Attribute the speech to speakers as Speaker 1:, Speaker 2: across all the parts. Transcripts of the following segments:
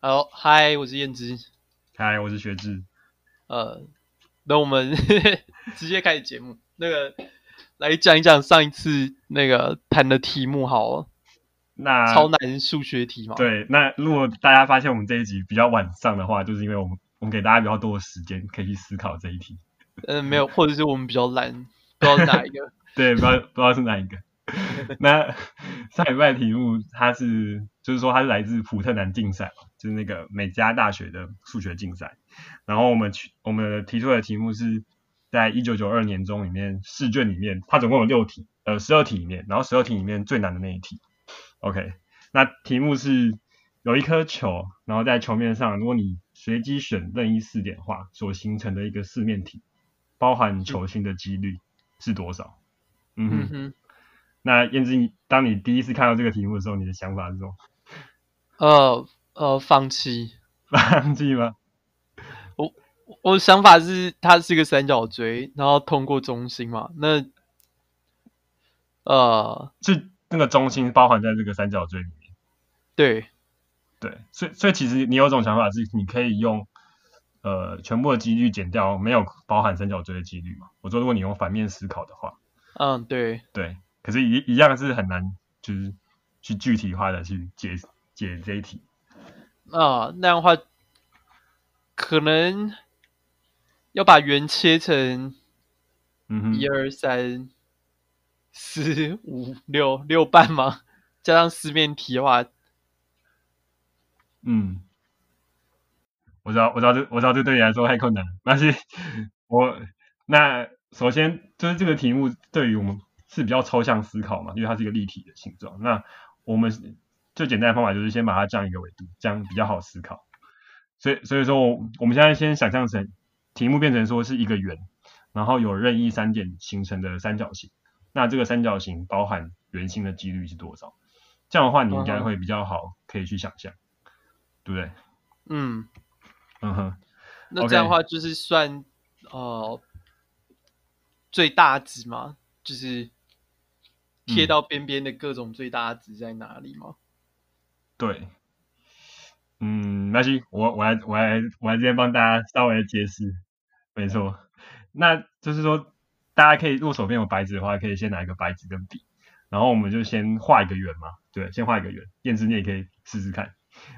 Speaker 1: 好，嗨，我是燕之。
Speaker 2: 嗨，我是学志。
Speaker 1: 呃，那我们 直接开始节目。那个，来讲一讲上一次那个谈的题目好了。
Speaker 2: 那
Speaker 1: 超难数学题嘛？
Speaker 2: 对。那如果大家发现我们这一集比较晚上的话，就是因为我们我们给大家比较多的时间可以去思考这一题。
Speaker 1: 嗯、呃，没有，或者是我们比较懒，不知道是哪一个。
Speaker 2: 对，不知道不知道是哪一个。那上礼拜题目，它是就是说它是来自普特南竞赛嘛，就是那个美加大学的数学竞赛。然后我们去我们提出的题目是在一九九二年中里面试卷里面，它总共有六题，呃十二题里面，然后十二题里面最难的那一题。OK，那题目是有一颗球，然后在球面上，如果你随机选任意四点的话，所形成的一个四面体，包含球心的几率是多少？嗯哼。嗯哼那燕之，当你第一次看到这个题目的时候，你的想法是什么？
Speaker 1: 呃呃，放弃，
Speaker 2: 放弃吗？
Speaker 1: 我我的想法是，它是一个三角锥，然后通过中心嘛。那呃，
Speaker 2: 是那个中心包含在这个三角锥里面。
Speaker 1: 对
Speaker 2: 对，所以所以其实你有种想法是，你可以用呃全部的几率减掉没有包含三角锥的几率嘛？我说，如果你用反面思考的话，
Speaker 1: 嗯，对
Speaker 2: 对。可是一，一一样是很难，就是去具体化的去解解这一题。
Speaker 1: 啊，那样的话，可能要把圆切成，一二三四五六六半吗？加上四面体的话，
Speaker 2: 嗯，我知道，我知道这，我知道这对你来说太困难了。但是 我那首先就是这个题目对于我们。是比较抽象思考嘛，因为它是一个立体的形状。那我们最简单的方法就是先把它降一个维度，这样比较好思考。所以，所以说我们现在先想象成题目变成说是一个圆，然后有任意三点形成的三角形。那这个三角形包含圆心的几率是多少？这样的话，你应该会比较好，可以去想象，对不对？
Speaker 1: 嗯
Speaker 2: 嗯哼。
Speaker 1: 那这样的话就是算.呃最大值吗，就是。贴到边边的各种最大值在哪里吗？嗯、
Speaker 2: 对，嗯，那行，我我来我来我来这边帮大家稍微解释。没错，那就是说，大家可以如果手边有白纸的话，可以先拿一个白纸跟笔，然后我们就先画一个圆嘛。对，先画一个圆。燕之你也可以试试看，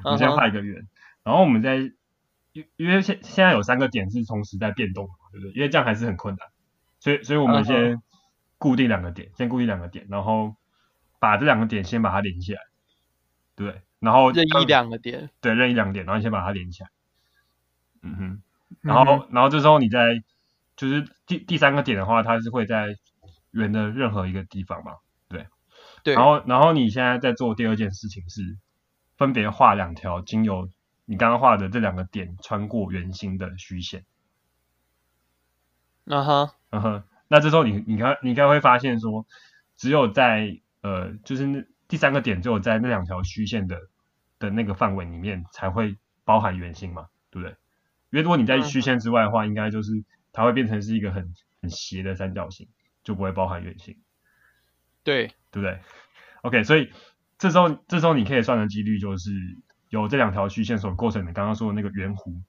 Speaker 2: 我们先画一个圆，uh -huh. 然后我们再因因为现现在有三个点是同时在变动，对不对？因为这样还是很困难，所以所以我们先。Uh. 固定两个点，先固定两个点，然后把这两个点先把它连起来，对，然后
Speaker 1: 任意两个点，
Speaker 2: 对，任意两个点，然后你先把它连起来，嗯哼，然后、嗯、然后这时候你在就是第第三个点的话，它是会在圆的任何一个地方嘛，对，
Speaker 1: 对，
Speaker 2: 然后然后你现在在做第二件事情是分别画两条经由你刚刚画的这两个点穿过圆心的虚线，
Speaker 1: 啊哈，
Speaker 2: 嗯哼。那这时候你你看你应该会发现说，只有在呃就是那第三个点，只有在那两条虚线的的那个范围里面才会包含圆心嘛，对不对？因为如果你在虚线之外的话，应该就是它会变成是一个很很斜的三角形，就不会包含圆心。
Speaker 1: 对，
Speaker 2: 对不对？OK，所以这时候这时候你可以算的几率就是由这两条虚线所构成的刚刚说的那个圆弧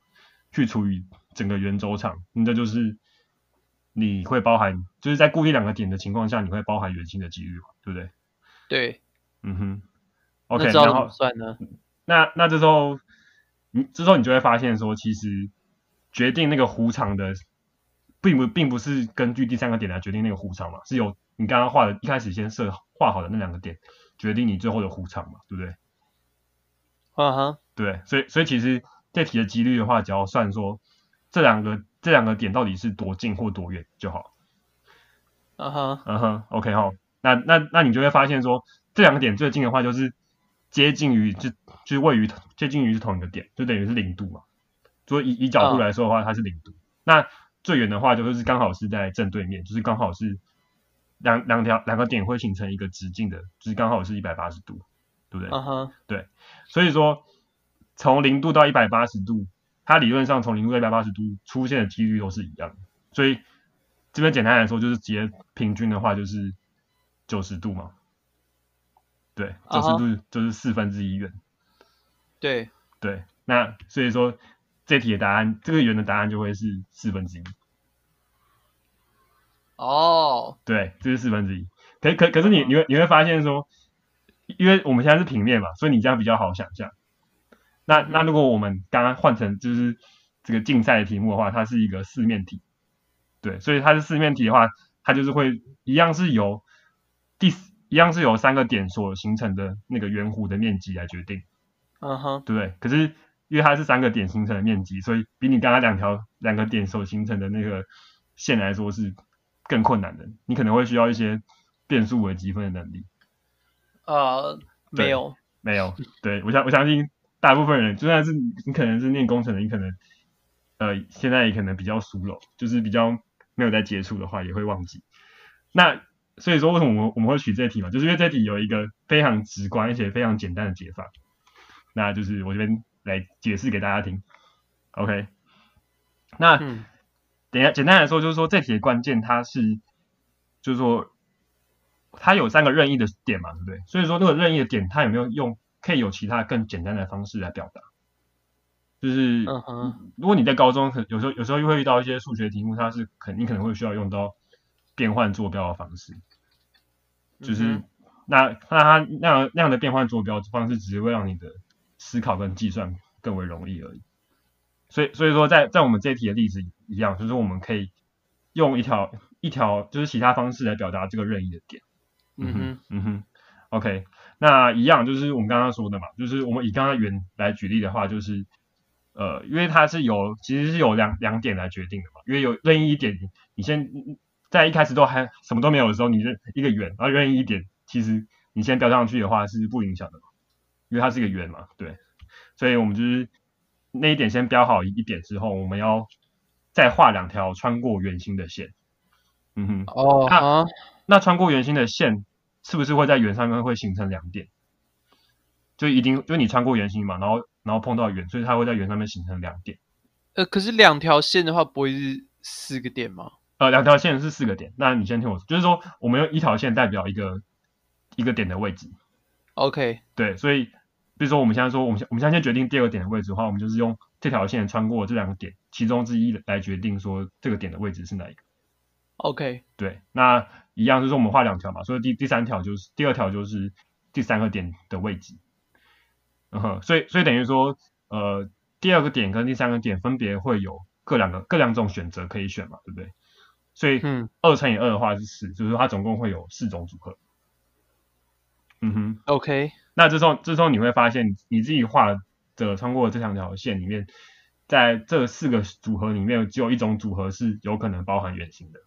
Speaker 2: 去除以整个圆周长，那这就是。你会包含，就是在固定两个点的情况下，你会包含圆心的几率嘛？对不对？
Speaker 1: 对，
Speaker 2: 嗯哼。OK，
Speaker 1: 那然后算呢？
Speaker 2: 那那这时候，你这时候你就会发现说，其实决定那个弧长的，并不并不是根据第三个点来决定那个弧长嘛，是由你刚刚画的，一开始先设画好的那两个点决定你最后的弧长嘛，对不对？
Speaker 1: 啊哈。
Speaker 2: 对，所以所以其实这题的几率的话，只要算说这两个。这两个点到底是多近或多远就好。
Speaker 1: 嗯哼，
Speaker 2: 嗯哼，OK 好。那那那你就会发现说，这两个点最近的话就是接近于就就位于接近于是同一个点，就等于是零度嘛。所以以以角度来说的话，它是零度。Uh. 那最远的话就是刚好是在正对面，就是刚好是两两条两个点会形成一个直径的，就是刚好是一百八十度，对不
Speaker 1: 对？
Speaker 2: 对。所以说从零度到一百八十度。它理论上从零度到一百八十度出现的几率都是一样的，所以这边简单来说就是直接平均的话就是九十度嘛，对，九十度就是四分之一圆，
Speaker 1: 对
Speaker 2: 对，那所以说这题的答案，这个圆的答案就会是四分之一。
Speaker 1: 哦，
Speaker 2: 对，这是四分之一。可可可是你你会你会发现说，因为我们现在是平面嘛，所以你这样比较好想象。那那如果我们刚刚换成就是这个竞赛的题目的话，它是一个四面体。对，所以它是四面体的话，它就是会一样是由第一样是由三个点所形成的那个圆弧的面积来决定。
Speaker 1: 嗯哼，
Speaker 2: 对不对？可是因为它是三个点形成的面积，所以比你刚刚两条两个点所形成的那个线来说是更困难的。你可能会需要一些变数为积分的能力。
Speaker 1: 呃，没有，
Speaker 2: 没有。对，我相我相信大部分人，就算是你可能是念工程的，你可能呃现在也可能比较疏漏，就是比较。没有在接触的话，也会忘记。那所以说，为什么我们我们会取这题嘛？就是因为这题有一个非常直观而且非常简单的解法。那就是我这边来解释给大家听。OK，那、嗯、等下简单来说，就是说这题的关键它是，就是说它有三个任意的点嘛，对不对？所以说那个任意的点，它有没有用可以有其他更简单的方式来表达？就是，如果你在高中，可有时候有时候又会遇到一些数学题目，它是肯定可能会需要用到变换坐标的方式。就是那那它那样那样的变换坐标方式，只是会让你的思考跟计算更为容易而已。所以所以说在，在在我们这一题的例子一样，就是我们可以用一条一条就是其他方式来表达这个任意的点。嗯哼嗯哼，OK，那一样就是我们刚刚说的嘛，就是我们以刚刚圆来举例的话，就是。呃，因为它是有其实是有两两点来决定的嘛，因为有任意一点，你先在一开始都还什么都没有的时候，你就一个圆，然后任意一点，其实你先标上去的话是不影响的，因为它是一个圆嘛，对，所以我们就是那一点先标好一点之后，我们要再画两条穿过圆心的线，嗯哼，
Speaker 1: 哦，
Speaker 2: 那那穿过圆心的线是不是会在圆上面会形成两点？就一定就你穿过圆心嘛，然后。然后碰到圆，所以它会在圆上面形成两点。
Speaker 1: 呃，可是两条线的话，不会是四个点吗？
Speaker 2: 呃，两条线是四个点。那你先听我说，就是说我们用一条线代表一个一个点的位置。
Speaker 1: OK。对，
Speaker 2: 所以比如说我们现在说，我们我们现在先决定第二个点的位置的话，我们就是用这条线穿过这两个点其中之一来决定说这个点的位置是哪一个。
Speaker 1: OK。
Speaker 2: 对，那一样就是说我们画两条嘛，所以第第三条就是第二条就是第三个点的位置。嗯哼，所以所以等于说，呃，第二个点跟第三个点分别会有各两个各两种选择可以选嘛，对不对？所以，嗯，二乘以二的话是四，就是说它总共会有四种组合。嗯哼
Speaker 1: ，OK。
Speaker 2: 那这时候这时候你会发现，你自己画的穿过这两条线里面，在这四个组合里面，只有一种组合是有可能包含圆形的。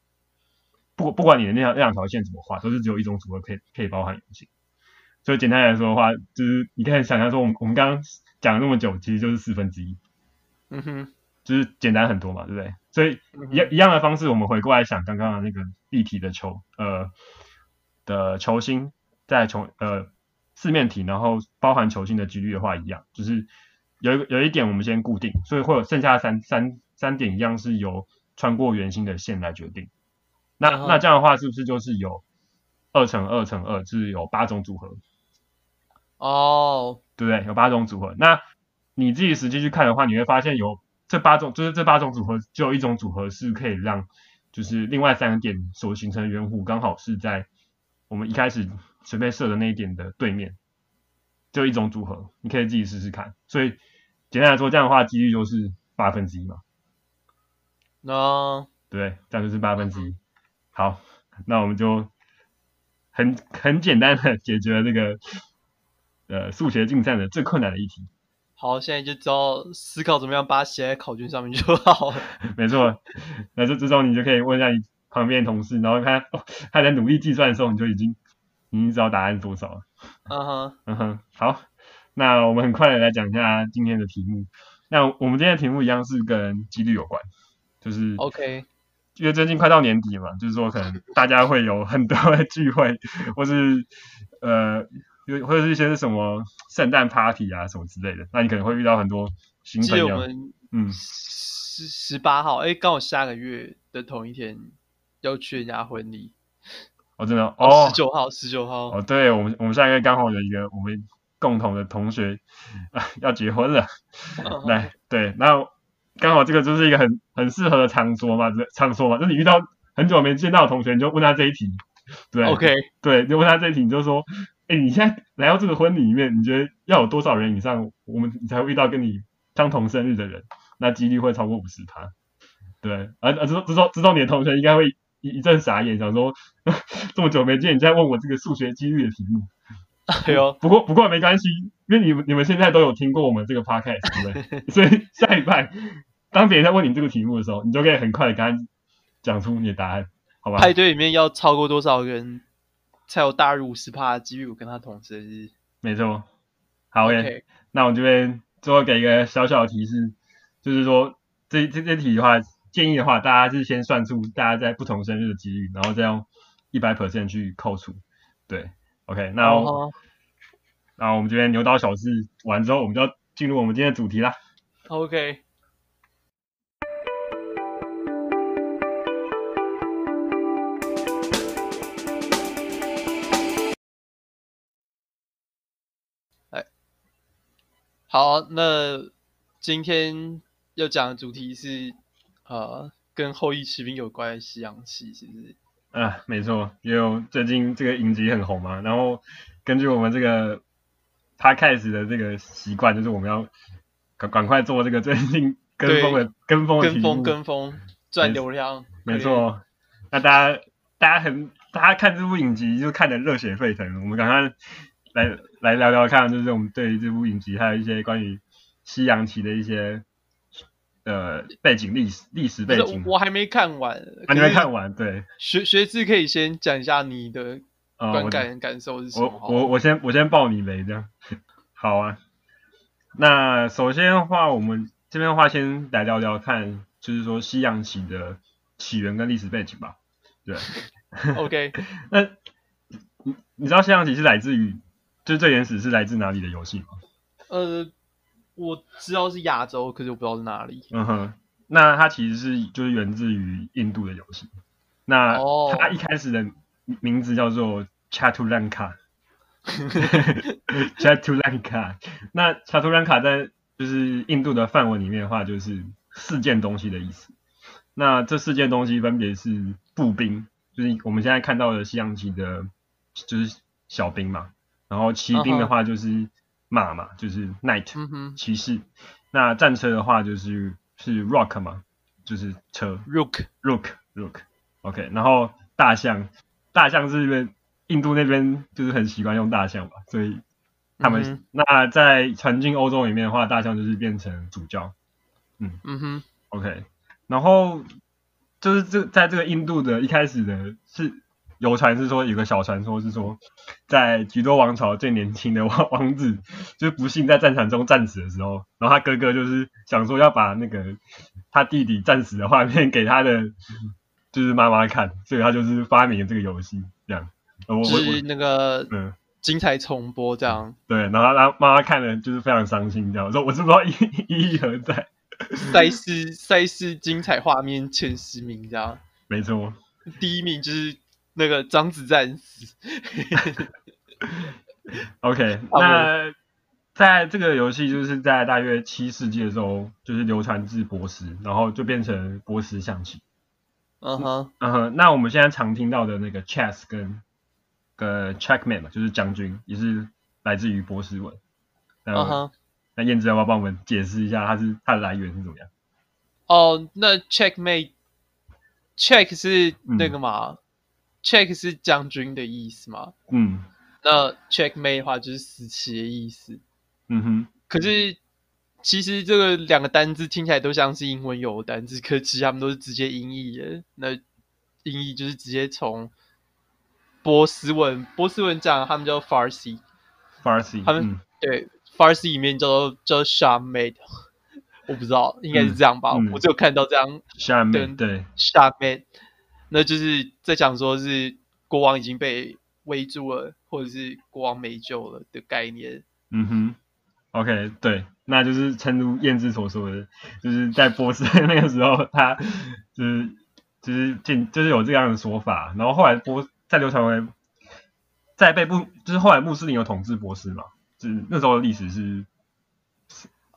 Speaker 2: 不不管你的那条那两条线怎么画，都是只有一种组合可以可以包含圆形。所以简单来说的话，就是你可以想象说，我们我们刚刚讲了那么久，其实就是四分之一。
Speaker 1: 嗯哼，
Speaker 2: 就是简单很多嘛，对不对？所以一一样的方式，我们回过来想刚刚的那个立体的球，呃的球心在球呃四面体，然后包含球心的几率的话一样，就是有一个有一点我们先固定，所以会有剩下的三三三点一样是由穿过圆心的线来决定。那那这样的话，是不是就是有二乘二乘二，就是有八种组合？
Speaker 1: 哦，
Speaker 2: 对不对？有八种组合。那你自己实际去看的话，你会发现有这八种，就是这八种组合，就有一种组合是可以让，就是另外三个点所形成的圆弧刚好是在我们一开始随便设的那一点的对面，就一种组合，你可以自己试试看。所以简单来说，这样的话几率就是八分之一嘛。
Speaker 1: 那
Speaker 2: 对，这样就是八分之一。好，那我们就很很简单的解决了这个。呃，数学竞赛的最困难的一题。
Speaker 1: 好，现在就知道思考怎么样把它写在考卷上面就好了。
Speaker 2: 没错，那这这时候你就可以问一下你旁边的同事，然后看哦，他在努力计算的时候，你就已经已经知道答案是多少了。
Speaker 1: 嗯哼，
Speaker 2: 嗯哼，好，那我们很快的来讲一下今天的题目。那我们今天的题目一样是跟几率有关，就是
Speaker 1: OK，
Speaker 2: 因为最近快到年底嘛，就是说可能大家会有很多的聚会，或是呃。有或者是一些什么圣诞 party 啊什么之类的，那你可能会遇到很多新朋友。
Speaker 1: 我们嗯，十十八号，哎，刚好下个月的同一天要去人家婚礼。
Speaker 2: 哦，真的哦，
Speaker 1: 十九号，十九号。
Speaker 2: 哦，对，我们我们下个月刚好有一个我们共同的同学啊要结婚了，来对，那刚好这个就是一个很很适合的场所嘛，场所嘛，就是你遇到很久没见到的同学，你就问他这一题，对
Speaker 1: ，OK，
Speaker 2: 对，就问他这一题，你就说，哎，你现在来到这个婚礼里面，你觉得要有多少人以上，我们你才会遇到跟你相同生日的人？那几率会超过五十趴，对，而而知道知道知道你的同学应该会一一阵傻眼，想说 这么久没见，你在问我这个数学几率的题目。
Speaker 1: 哎呦，
Speaker 2: 不过不过没关系，因为你们你们现在都有听过我们这个 podcast，对不对？所以下一拜当别人在问你这个题目的时候，你就可以很快的跟他讲出你的答案，好吧？
Speaker 1: 派对里面要超过多少人才有大于五十趴的几率我跟他同生日？
Speaker 2: 没错。好，OK，, okay. 那我这边最后给一个小小的提示，就是说这这这题的话，建议的话，大家是先算出大家在不同生日的几率，然后再用一百 percent 去扣除，对。OK，那那、oh, 我们这边牛刀小试完之后，我们就要进入我们今天的主题啦。
Speaker 1: OK。好，那今天要讲的主题是呃，跟后羿骑兵有关的西洋棋，是不是？
Speaker 2: 啊，没错，因为最近这个影集很红嘛，然后根据我们这个他开始的这个习惯，就是我们要赶赶快做这个最近跟风的跟风的，
Speaker 1: 跟风跟风赚流量，
Speaker 2: 没错。那大家大家很大家看这部影集就看得热血沸腾，我们赶快来来聊聊看，就是我们对于这部影集还有一些关于西洋棋的一些。呃，背景历史历史背景，
Speaker 1: 我还没看完，
Speaker 2: 还没看完，对。
Speaker 1: 学学志可以先讲一下你的观感、呃、感受是什么？
Speaker 2: 我我我先我先爆你雷这样，好啊。那首先的话，我们这边的话先来聊聊看，就是说西洋棋的起源跟历史背景吧。对，
Speaker 1: OK。
Speaker 2: 那你你知道西洋棋是来自于，就是最原始是来自哪里的游戏吗？
Speaker 1: 呃。我知道是亚洲，可是我不知道是哪里。
Speaker 2: 嗯哼，那它其实是就是源自于印度的游戏。那它一开始的名字叫做 Chaturanka。Chaturanka。那 Chaturanka 在就是印度的范文里面的话，就是四件东西的意思。那这四件东西分别是步兵，就是我们现在看到的西洋棋的，就是小兵嘛。然后骑兵的话就是。Uh huh. 马嘛，就是 knight 骑士，那战车的话就是是 rock 嘛，就是车。
Speaker 1: Rook
Speaker 2: rook rook，OK，、然后大象，大象是因为印度那边就是很习惯用大象吧，所以他们、那在传进欧洲里面的话，大象就是变成主教，嗯嗯哼，OK，然后就是这在这个印度的一开始的是。流传是说有个小传说是说，在瞿多王朝最年轻的王 王子，就是不幸在战场中战死的时候，然后他哥哥就是想说要把那个他弟弟战死的画面给他的就是妈妈看，所以他就是发明了这个游戏这样。
Speaker 1: 就是那个嗯，精彩重播这样。
Speaker 2: 对，然后他妈妈看了就是非常伤心这样，说我是不知道意意义何在。
Speaker 1: 赛事赛事精彩画面前十名这样。
Speaker 2: 没错。
Speaker 1: 第一名就是。那个张子战死。
Speaker 2: OK，那在这个游戏就是在大约七世纪的时候，就是流传至波斯，然后就变成波斯象棋。嗯哼，嗯哼。那我们现在常听到的那个 chess 跟跟 checkmate 嘛，就是将军，也是来自于波斯文。嗯哼。那燕子要不要帮我们解释一下，它是它的来源是怎么样？
Speaker 1: 哦，那 checkmate，check 是那个嘛？嗯 check 是将军的意思吗？嗯，那 checkmate 的话就是死棋的意思。嗯哼，可是其实这个两个单字听起来都像是英文有的单字，可是其实他们都是直接音译的。那音译就是直接从波斯文，波斯文讲他们叫 Farsi，Farsi，他们、嗯、对 Farsi 里面叫做叫 Shahmate，我不知道应该是这样吧，嗯嗯、我只有看到这样
Speaker 2: Shahmate 对
Speaker 1: Shahmate 那就是在讲说是国王已经被围住了，或者是国王没救了的概念。
Speaker 2: 嗯哼，OK，对，那就是诚如燕之所说的，就是在波斯 那个时候，他就是就是进就是有这样的说法，然后后来波再流传为在被穆就是后来穆斯林有统治波斯嘛，就是那时候的历史是，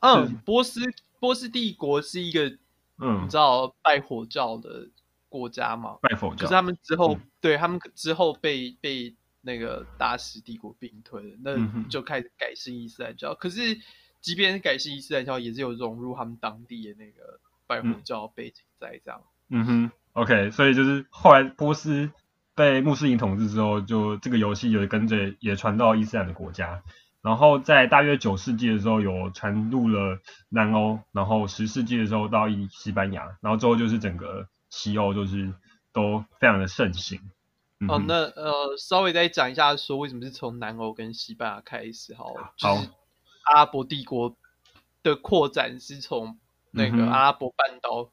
Speaker 1: 嗯，波斯波斯帝国是一个，嗯，你知道拜火教的国家嘛？
Speaker 2: 拜佛教，
Speaker 1: 可是他们之后，嗯、对他们之后被被那个大食帝国并吞，那就开始改信伊斯兰教。嗯、可是，即便是改信伊斯兰教，也是有融入他们当地的那个拜火教背景在这样。
Speaker 2: 嗯哼，OK，所以就是后来波斯。被穆斯林统治之后，就这个游戏也跟着也传到伊斯兰的国家，然后在大约九世纪的时候有传入了南欧，然后十世纪的时候到西西班牙，然后之后就是整个西欧就是都非常的盛行。
Speaker 1: 嗯、哦，那呃稍微再讲一下说为什么是从南欧跟西班牙开始好，好，就是阿拉伯帝国的扩展是从那个阿拉伯半岛。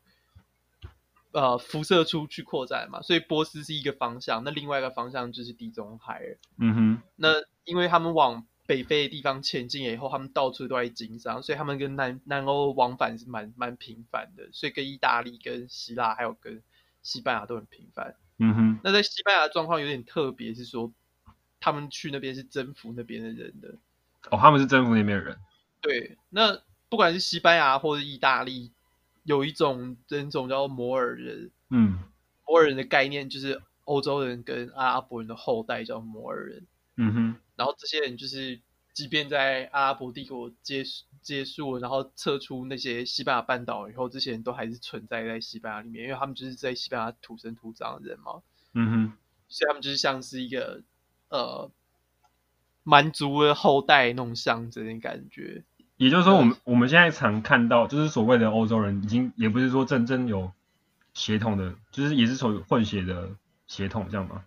Speaker 1: 呃，辐射出去扩展嘛，所以波斯是一个方向，那另外一个方向就是地中海。
Speaker 2: 嗯哼，
Speaker 1: 那因为他们往北非的地方前进以后，他们到处都在经商，所以他们跟南南欧往返是蛮蛮频繁的，所以跟意大利、跟希腊还有跟西班牙都很频繁。
Speaker 2: 嗯哼，
Speaker 1: 那在西班牙的状况有点特别，是说他们去那边是征服那边的人的。
Speaker 2: 哦，他们是征服那边的人。
Speaker 1: 对，那不管是西班牙或者意大利。有一种人种叫摩尔人，
Speaker 2: 嗯，
Speaker 1: 摩尔人的概念就是欧洲人跟阿拉伯人的后代叫摩尔人，
Speaker 2: 嗯哼，
Speaker 1: 然后这些人就是，即便在阿拉伯帝国结束结束，然后撤出那些西班牙半岛以后，这些人都还是存在在西班牙里面，因为他们就是在西班牙土生土长的人嘛，
Speaker 2: 嗯哼，
Speaker 1: 所以他们就是像是一个呃蛮族的后代那种象征的感觉。
Speaker 2: 也就是说，我们我们现在常看到，就是所谓的欧洲人，已经也不是说真正有血统的，就是也是属于混血的血统，这样吗？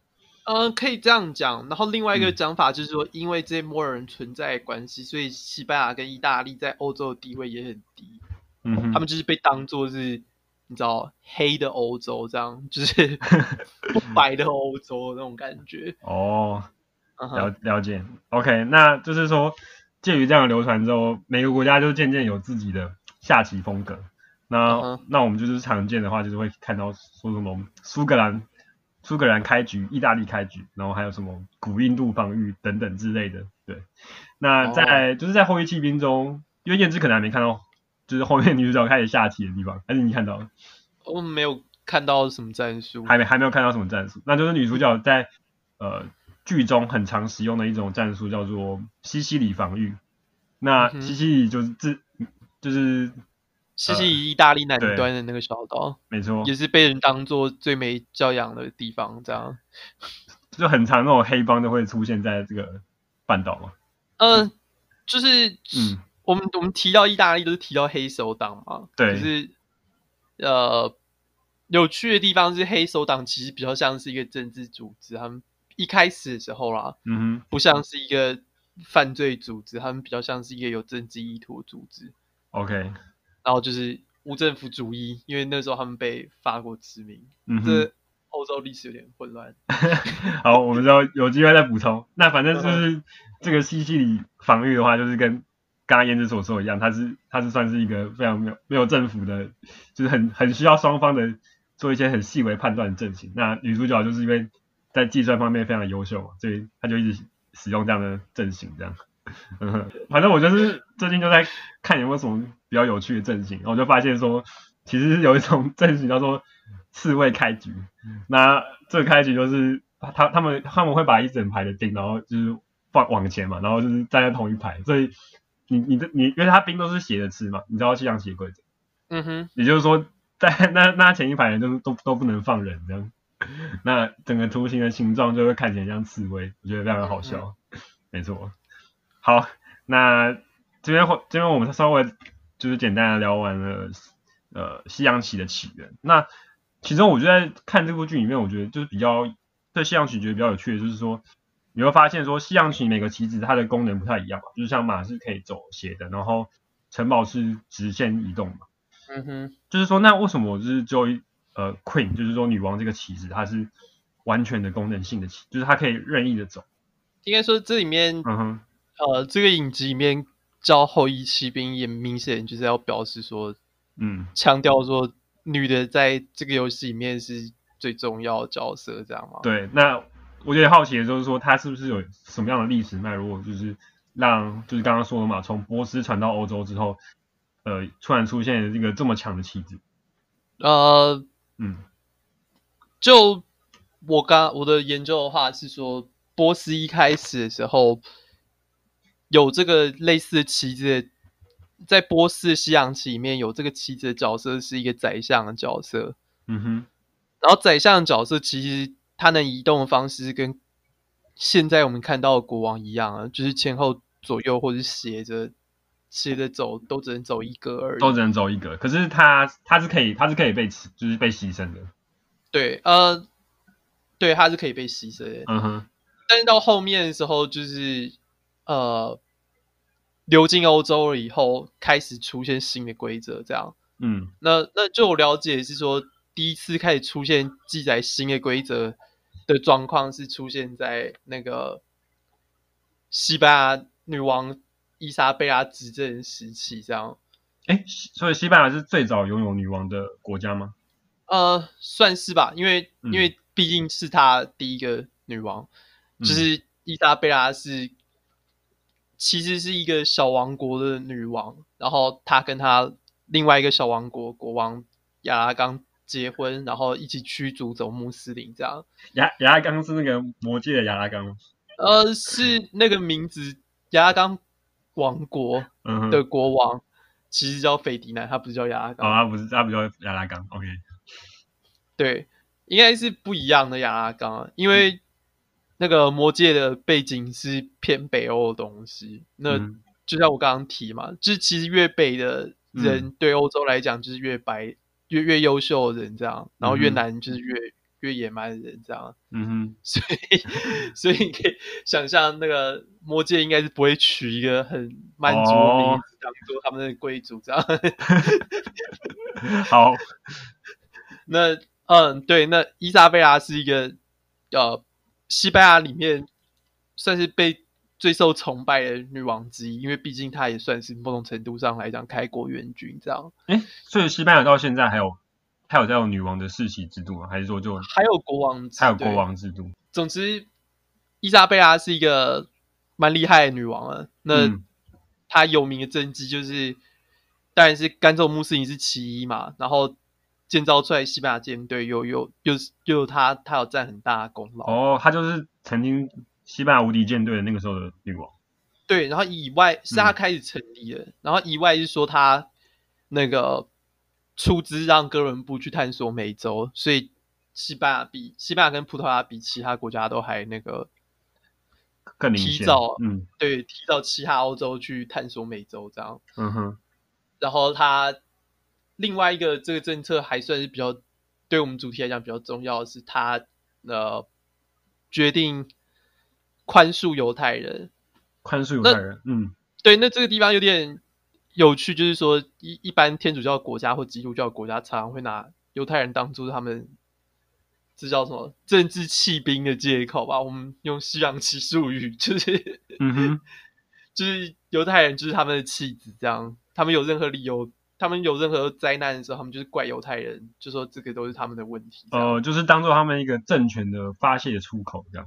Speaker 1: 嗯，可以这样讲。然后另外一个讲法就是说，因为这些摩尔人存在的关系，所以西班牙跟意大利在欧洲的地位也很低。
Speaker 2: 嗯哼，
Speaker 1: 他们就是被当做是，你知道，黑的欧洲，这样就是 不白的欧洲那种感觉。
Speaker 2: 哦，了了解。OK，那就是说。介于这样的流传之后，每个国家就渐渐有自己的下棋风格。那、uh -huh. 那我们就是常见的话，就是会看到说什么苏格兰苏格兰开局，意大利开局，然后还有什么古印度防御等等之类的。对，那在、uh 就是在后裔弃兵中，因为燕之可能还没看到，就是后面女主角开始下棋的地方，还是你看到了？
Speaker 1: 我没有看到什么战术，
Speaker 2: 还没还没有看到什么战术。那就是女主角在呃。剧中很常使用的一种战术叫做西西里防御。那西西里就是自、嗯、就是
Speaker 1: 西西里意大利南端的那个小岛，
Speaker 2: 没错，
Speaker 1: 也是被人当做最没教养的地方。这样
Speaker 2: 就很常那种黑帮都会出现在这个半岛嘛。
Speaker 1: 嗯、呃，就是嗯，我们我们提到意大利都是提到黑手党嘛。
Speaker 2: 对，
Speaker 1: 就是呃，有趣的地方是黑手党其实比较像是一个政治组织，他们。一开始的时候啦，
Speaker 2: 嗯哼，
Speaker 1: 不像是一个犯罪组织，他们比较像是一个有政治意图的组织。
Speaker 2: OK，
Speaker 1: 然后就是无政府主义，因为那时候他们被法国殖民。这欧洲历史有点混乱。
Speaker 2: 好，我们之后有机会再补充。那反正就是这个西西里防御的话，就是跟刚刚燕子所说一样，它是它是算是一个非常没有没有政府的，就是很很需要双方的做一些很细微判断的阵型。那女主角就是因为。在计算方面非常优秀嘛，所以她就一直使用这样的阵型，这样。嗯，反正我就是最近就在看有没有什么比较有趣的阵型，然后我就发现说，其实有一种阵型叫做刺猬开局。那这个开局就是他他们他们会把一整排的兵，然后就是放往前嘛，然后就是站在同一排，所以你你的你，因为他兵都是斜着吃嘛，你知道西洋棋规则。
Speaker 1: 嗯哼。
Speaker 2: 也就是说，在那那前一排人都都都不能放人这样。那整个图形的形状就会看起来像刺猬，我觉得非常的好笑。嗯、没错，好，那这边这边我们稍微就是简单的聊完了呃西洋棋的起源。那其中我就在看这部剧里面，我觉得就是比较对西洋棋觉得比较有趣的，就是说你会发现说西洋棋每个棋子它的功能不太一样，就是像马是可以走斜的，然后城堡是直线移动嘛。
Speaker 1: 嗯哼，
Speaker 2: 就是说那为什么就是就呃，Queen 就是说女王这个棋子，它是完全的功能性的棋，就是它可以任意的走。
Speaker 1: 应该说这里面，
Speaker 2: 嗯哼，
Speaker 1: 呃，这个影集里面叫后裔骑兵，也明显就是要表示说，
Speaker 2: 嗯，
Speaker 1: 强调说女的在这个游戏里面是最重要的角色，这样吗？
Speaker 2: 对，那我觉得好奇的就是说，它是不是有什么样的历史脉络，就是让就是刚刚说的嘛，从波斯传到欧洲之后，呃，突然出现这个这么强的旗子？
Speaker 1: 呃，嗯，就我刚我的研究的话是说，波斯一开始的时候有这个类似的旗子，在波斯西洋棋里面有这个旗子的角色是一个宰相的角色。
Speaker 2: 嗯哼，
Speaker 1: 然后宰相的角色其实他能移动的方式跟现在我们看到的国王一样啊，就是前后左右或者斜着。斜着走都只能走一格而已，
Speaker 2: 都只能走一格。可是他他是可以，他是可以被就是被牺牲的。
Speaker 1: 对，呃，对，他是可以被牺牲的。
Speaker 2: 嗯哼。
Speaker 1: 但是到后面的时候，就是呃，流进欧洲了以后，开始出现新的规则，这样。
Speaker 2: 嗯。
Speaker 1: 那那就我了解是说，第一次开始出现记载新的规则的状况是出现在那个西班牙女王。伊莎贝拉执政时期，这样，
Speaker 2: 哎，所以西班牙是最早拥有女王的国家吗？
Speaker 1: 呃，算是吧，因为、嗯、因为毕竟是她第一个女王，嗯、就是伊莎贝拉是其实是一个小王国的女王，然后她跟她另外一个小王国国王亚拉冈结婚，然后一起驱逐走穆斯林，这样。
Speaker 2: 亚亚拉冈是那个魔界的亚拉冈吗？
Speaker 1: 呃，是那个名字亚拉冈。王国 的国王其实叫费迪南，他不是叫亚拉冈。
Speaker 2: 哦，他不是，他不叫亚拉冈。OK，
Speaker 1: 对，应该是不一样的亚拉冈，因为那个魔界的背景是偏北欧的东西。那就像我刚刚提嘛，就是其实越北的人对欧洲来讲就是越白、越越优秀的人这样，然后越南就是越。越野蛮的人这样，
Speaker 2: 嗯哼，
Speaker 1: 所以所以你可以想象那个魔界应该是不会取一个很满族的名字当做他们的贵族这样。
Speaker 2: 哦、好，
Speaker 1: 那嗯对，那伊莎贝拉是一个呃西班牙里面算是被最受崇拜的女王之一，因为毕竟她也算是某种程度上来讲开国元君这样。
Speaker 2: 哎，所以西班牙到现在还有。还有这种女王的世袭制度吗？还是说就
Speaker 1: 还有国王？
Speaker 2: 还有国王制度。
Speaker 1: 总之，伊莎贝拉是一个蛮厉害的女王啊。那她有名的政绩就是，当然是赶走穆斯林是其一嘛。然后建造出来西班牙舰队，又又又又有她，她有占很大的功劳。
Speaker 2: 哦，他就是曾经西班牙无敌舰队的那个时候的女王。
Speaker 1: 对，然后以外是他开始成立的，嗯、然后以外是说他那个。出资让哥伦布去探索美洲，所以西班牙比西班牙跟葡萄牙比其他国家都还那个
Speaker 2: 更
Speaker 1: 提早，
Speaker 2: 嗯，
Speaker 1: 对，提早其他欧洲去探索美洲这样。
Speaker 2: 嗯哼。
Speaker 1: 然后他另外一个这个政策还算是比较对我们主题来讲比较重要的是，他呃决定宽恕犹太人，
Speaker 2: 宽恕犹太人，嗯，
Speaker 1: 对，那这个地方有点。有趣就是说，一一般天主教国家或基督教国家常常会拿犹太人当做他们这叫什么政治弃兵的借口吧？我们用西洋棋术语，就是，
Speaker 2: 嗯哼，
Speaker 1: 就是犹太人就是他们的弃子，这样。他们有任何理由，他们有任何灾难的时候，他们就是怪犹太人，就说这个都是他们的问题。
Speaker 2: 哦、呃，就是当做他们一个政权的发泄出口，这样。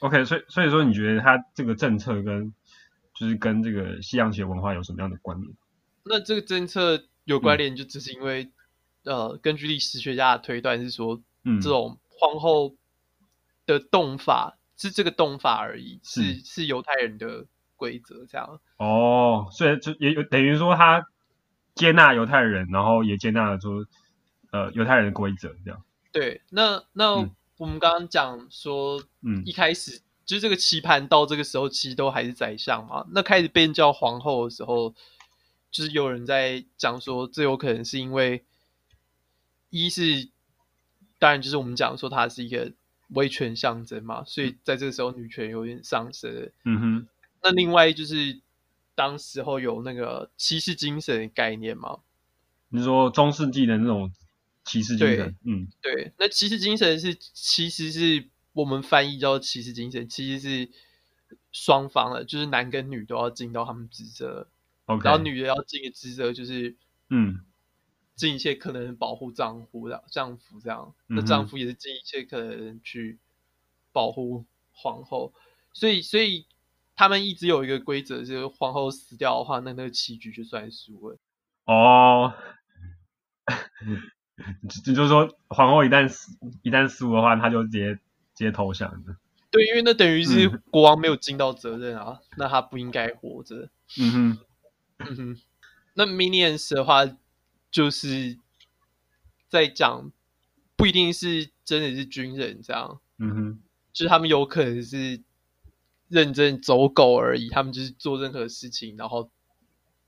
Speaker 2: OK，所以所以说，你觉得他这个政策跟就是跟这个西洋棋文化有什么样的关联？
Speaker 1: 那这个政策有关联，就只是因为，嗯、呃，根据历史学家的推断是说，嗯，这种皇后的动法是这个动法而已，是是，是犹太人的规则这样。
Speaker 2: 哦，所以就也有等于说他接纳犹太人，然后也接纳了说，呃，犹太人的规则这样。
Speaker 1: 对，那那我们刚刚讲说，嗯，一开始就是这个棋盘到这个时候其实都还是宰相嘛，那开始被叫皇后的时候。就是有人在讲说，这有可能是因为一是，当然就是我们讲说它是一个威权象征嘛，所以在这个时候女权有点上升。
Speaker 2: 嗯哼。
Speaker 1: 那另外就是当时候有那个骑士精神的概念吗？
Speaker 2: 你说中世纪的那种骑士精神？
Speaker 1: 嗯，对。那骑士精神是其实是我们翻译叫骑士精神，其实是双方的，就是男跟女都要尽到他们职
Speaker 2: 责。
Speaker 1: 然后女的要尽的职责就是，
Speaker 2: 嗯，
Speaker 1: 尽一切可能保护丈夫的丈夫这样，那丈夫也是尽一切可能去保护皇后，所以所以他们一直有一个规则，就是皇后死掉的话，那那个棋局就算输了。
Speaker 2: 哦，就就是说，皇后一旦死，一旦输的话，他就直接直接投降的。
Speaker 1: 对，因为那等于是国王没有尽到责任啊，嗯、那他不应该活着。
Speaker 2: 嗯哼，
Speaker 1: 嗯哼。那 Minions 的话，就是在讲，不一定是真的是军人这样。
Speaker 2: 嗯哼，
Speaker 1: 就是他们有可能是认真走狗而已，他们就是做任何事情，然后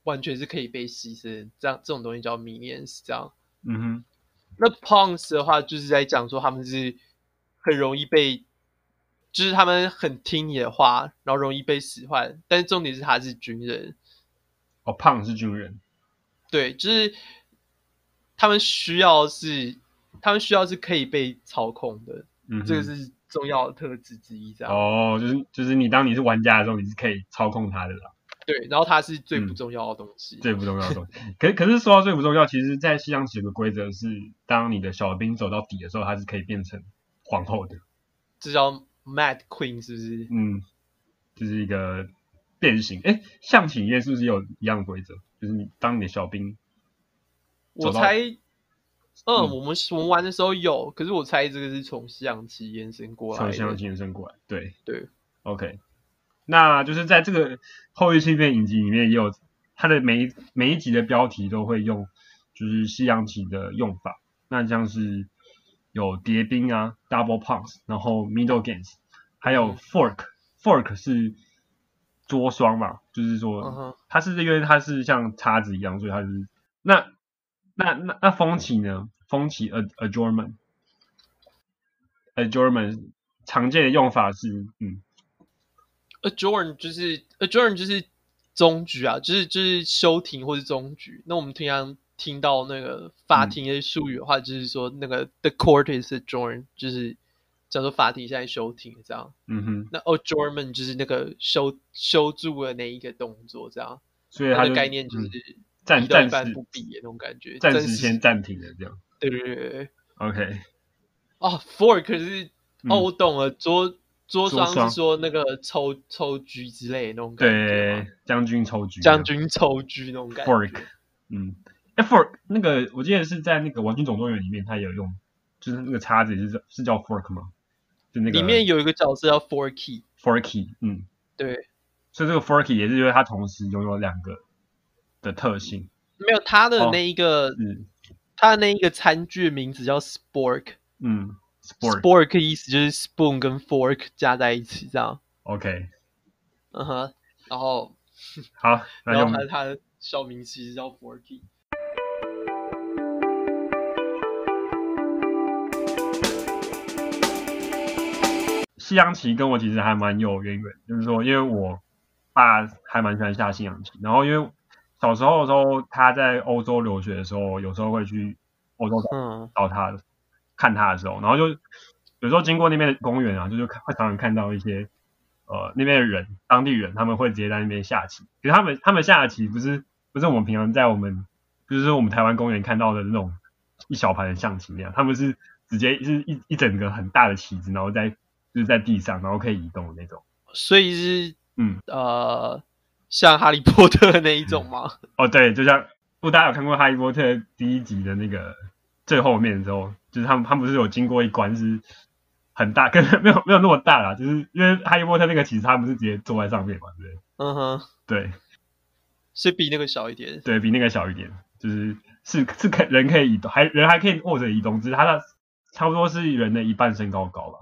Speaker 1: 完全是可以被牺牲，这样这种东西叫 Minions 这样。
Speaker 2: 嗯哼，
Speaker 1: 那 Pawns 的话，就是在讲说他们是很容易被。就是他们很听你的话，然后容易被使唤，但是重点是他是军人。
Speaker 2: 哦，胖是军人。
Speaker 1: 对，就是他们需要是，他们需要是可以被操控的，嗯，这个是重要的特质之一。这样
Speaker 2: 哦，就是就是你当你是玩家的时候，你是可以操控它的啦。
Speaker 1: 对，然后它是最不重要的东西，
Speaker 2: 嗯、最不重要的东西。可可是说到最不重要，其实，在西洋棋有个规则是，当你的小兵走到底的时候，它是可以变成皇后的。
Speaker 1: 这叫。Mad Queen 是不是？
Speaker 2: 嗯，就是一个变形。哎，象棋里面是不是有一样规则？就是你当你的小兵，
Speaker 1: 我猜，嗯，嗯，我们我们玩的时候有，可是我猜这个是从西洋棋延伸过来，
Speaker 2: 从西洋棋延伸过来。对
Speaker 1: 对
Speaker 2: ，OK。那就是在这个后裔碎片影集里面，也有它的每一每一集的标题都会用，就是西洋棋的用法。那像是。有叠兵啊，double pawns，然后 middle games，还有 fork，fork、嗯、是桌双嘛，就是说、嗯、它是因为它是像叉子一样，所以它是那那那那风起呢？风起 adjournment，adjournment 常见的用法是嗯
Speaker 1: ，adjourn 就是 adjourn 就是终局啊，就是就是休庭或是终局。那我们平常。听到那个法庭的术语的话，嗯、就是说那个 the court is adjourned，就是叫做法庭现在休庭这样。
Speaker 2: 嗯哼。
Speaker 1: 那 adjournment 就是那个修修住的那一个动作这样。
Speaker 2: 所以它
Speaker 1: 的概念就是
Speaker 2: 暂暂时
Speaker 1: 不比的那种感觉，
Speaker 2: 暂时先暂停了这样。
Speaker 1: 对对对对。
Speaker 2: OK。
Speaker 1: 哦，fork 是哦，我懂了，桌桌双是说那个抽抽狙之类的那种感觉。
Speaker 2: 对，将军抽狙。
Speaker 1: 将军抽狙那种感觉。
Speaker 2: fork，嗯。fork 那个，我记得是在那个《玩具总动员》里面，他也有用，就是那个叉子是是叫 fork 吗？就那个里
Speaker 1: 面有一个角色叫 forky。
Speaker 2: forky，嗯，
Speaker 1: 对。
Speaker 2: 所以这个 forky 也是因为它同时拥有两个的特性。
Speaker 1: 没有，它的那一个，嗯、哦，它的那一个餐具名字叫 spork。
Speaker 2: 嗯
Speaker 1: ，spork。spork 意思就是 spoon 跟 fork 加在一起这样。
Speaker 2: OK。
Speaker 1: 嗯哼，然后
Speaker 2: 好，
Speaker 1: 然后它它的小名其实叫 forky。
Speaker 2: 西洋棋跟我其实还蛮有渊源，就是说，因为我爸还蛮喜欢下西洋棋，然后因为小时候的时候他在欧洲留学的时候，有时候会去欧洲找他、嗯、看他的时候，然后就有时候经过那边的公园啊，就是会常常看到一些呃那边的人，当地人他们会直接在那边下棋，其实他们他们下的棋不是不是我们平常在我们就是我们台湾公园看到的那种一小盘的象棋那样，他们是直接是一一整个很大的棋子，然后在。就是在地上，然后可以移动的那种，
Speaker 1: 所以是嗯。呃，像哈利波特的那一种吗？
Speaker 2: 嗯、哦，对，就像不，大家有看过哈利波特第一集的那个最后面的时候，就是他们他们不是有经过一关是很大，可能没有没有那么大啦，就是因为哈利波特那个其实他们是直接坐在上面嘛，对？
Speaker 1: 嗯哼，
Speaker 2: 对，
Speaker 1: 是比那个小一点，
Speaker 2: 对比那个小一点，就是是是可人可以移动，还人还可以握着移动，只是他的差不多是人的一半身高高吧。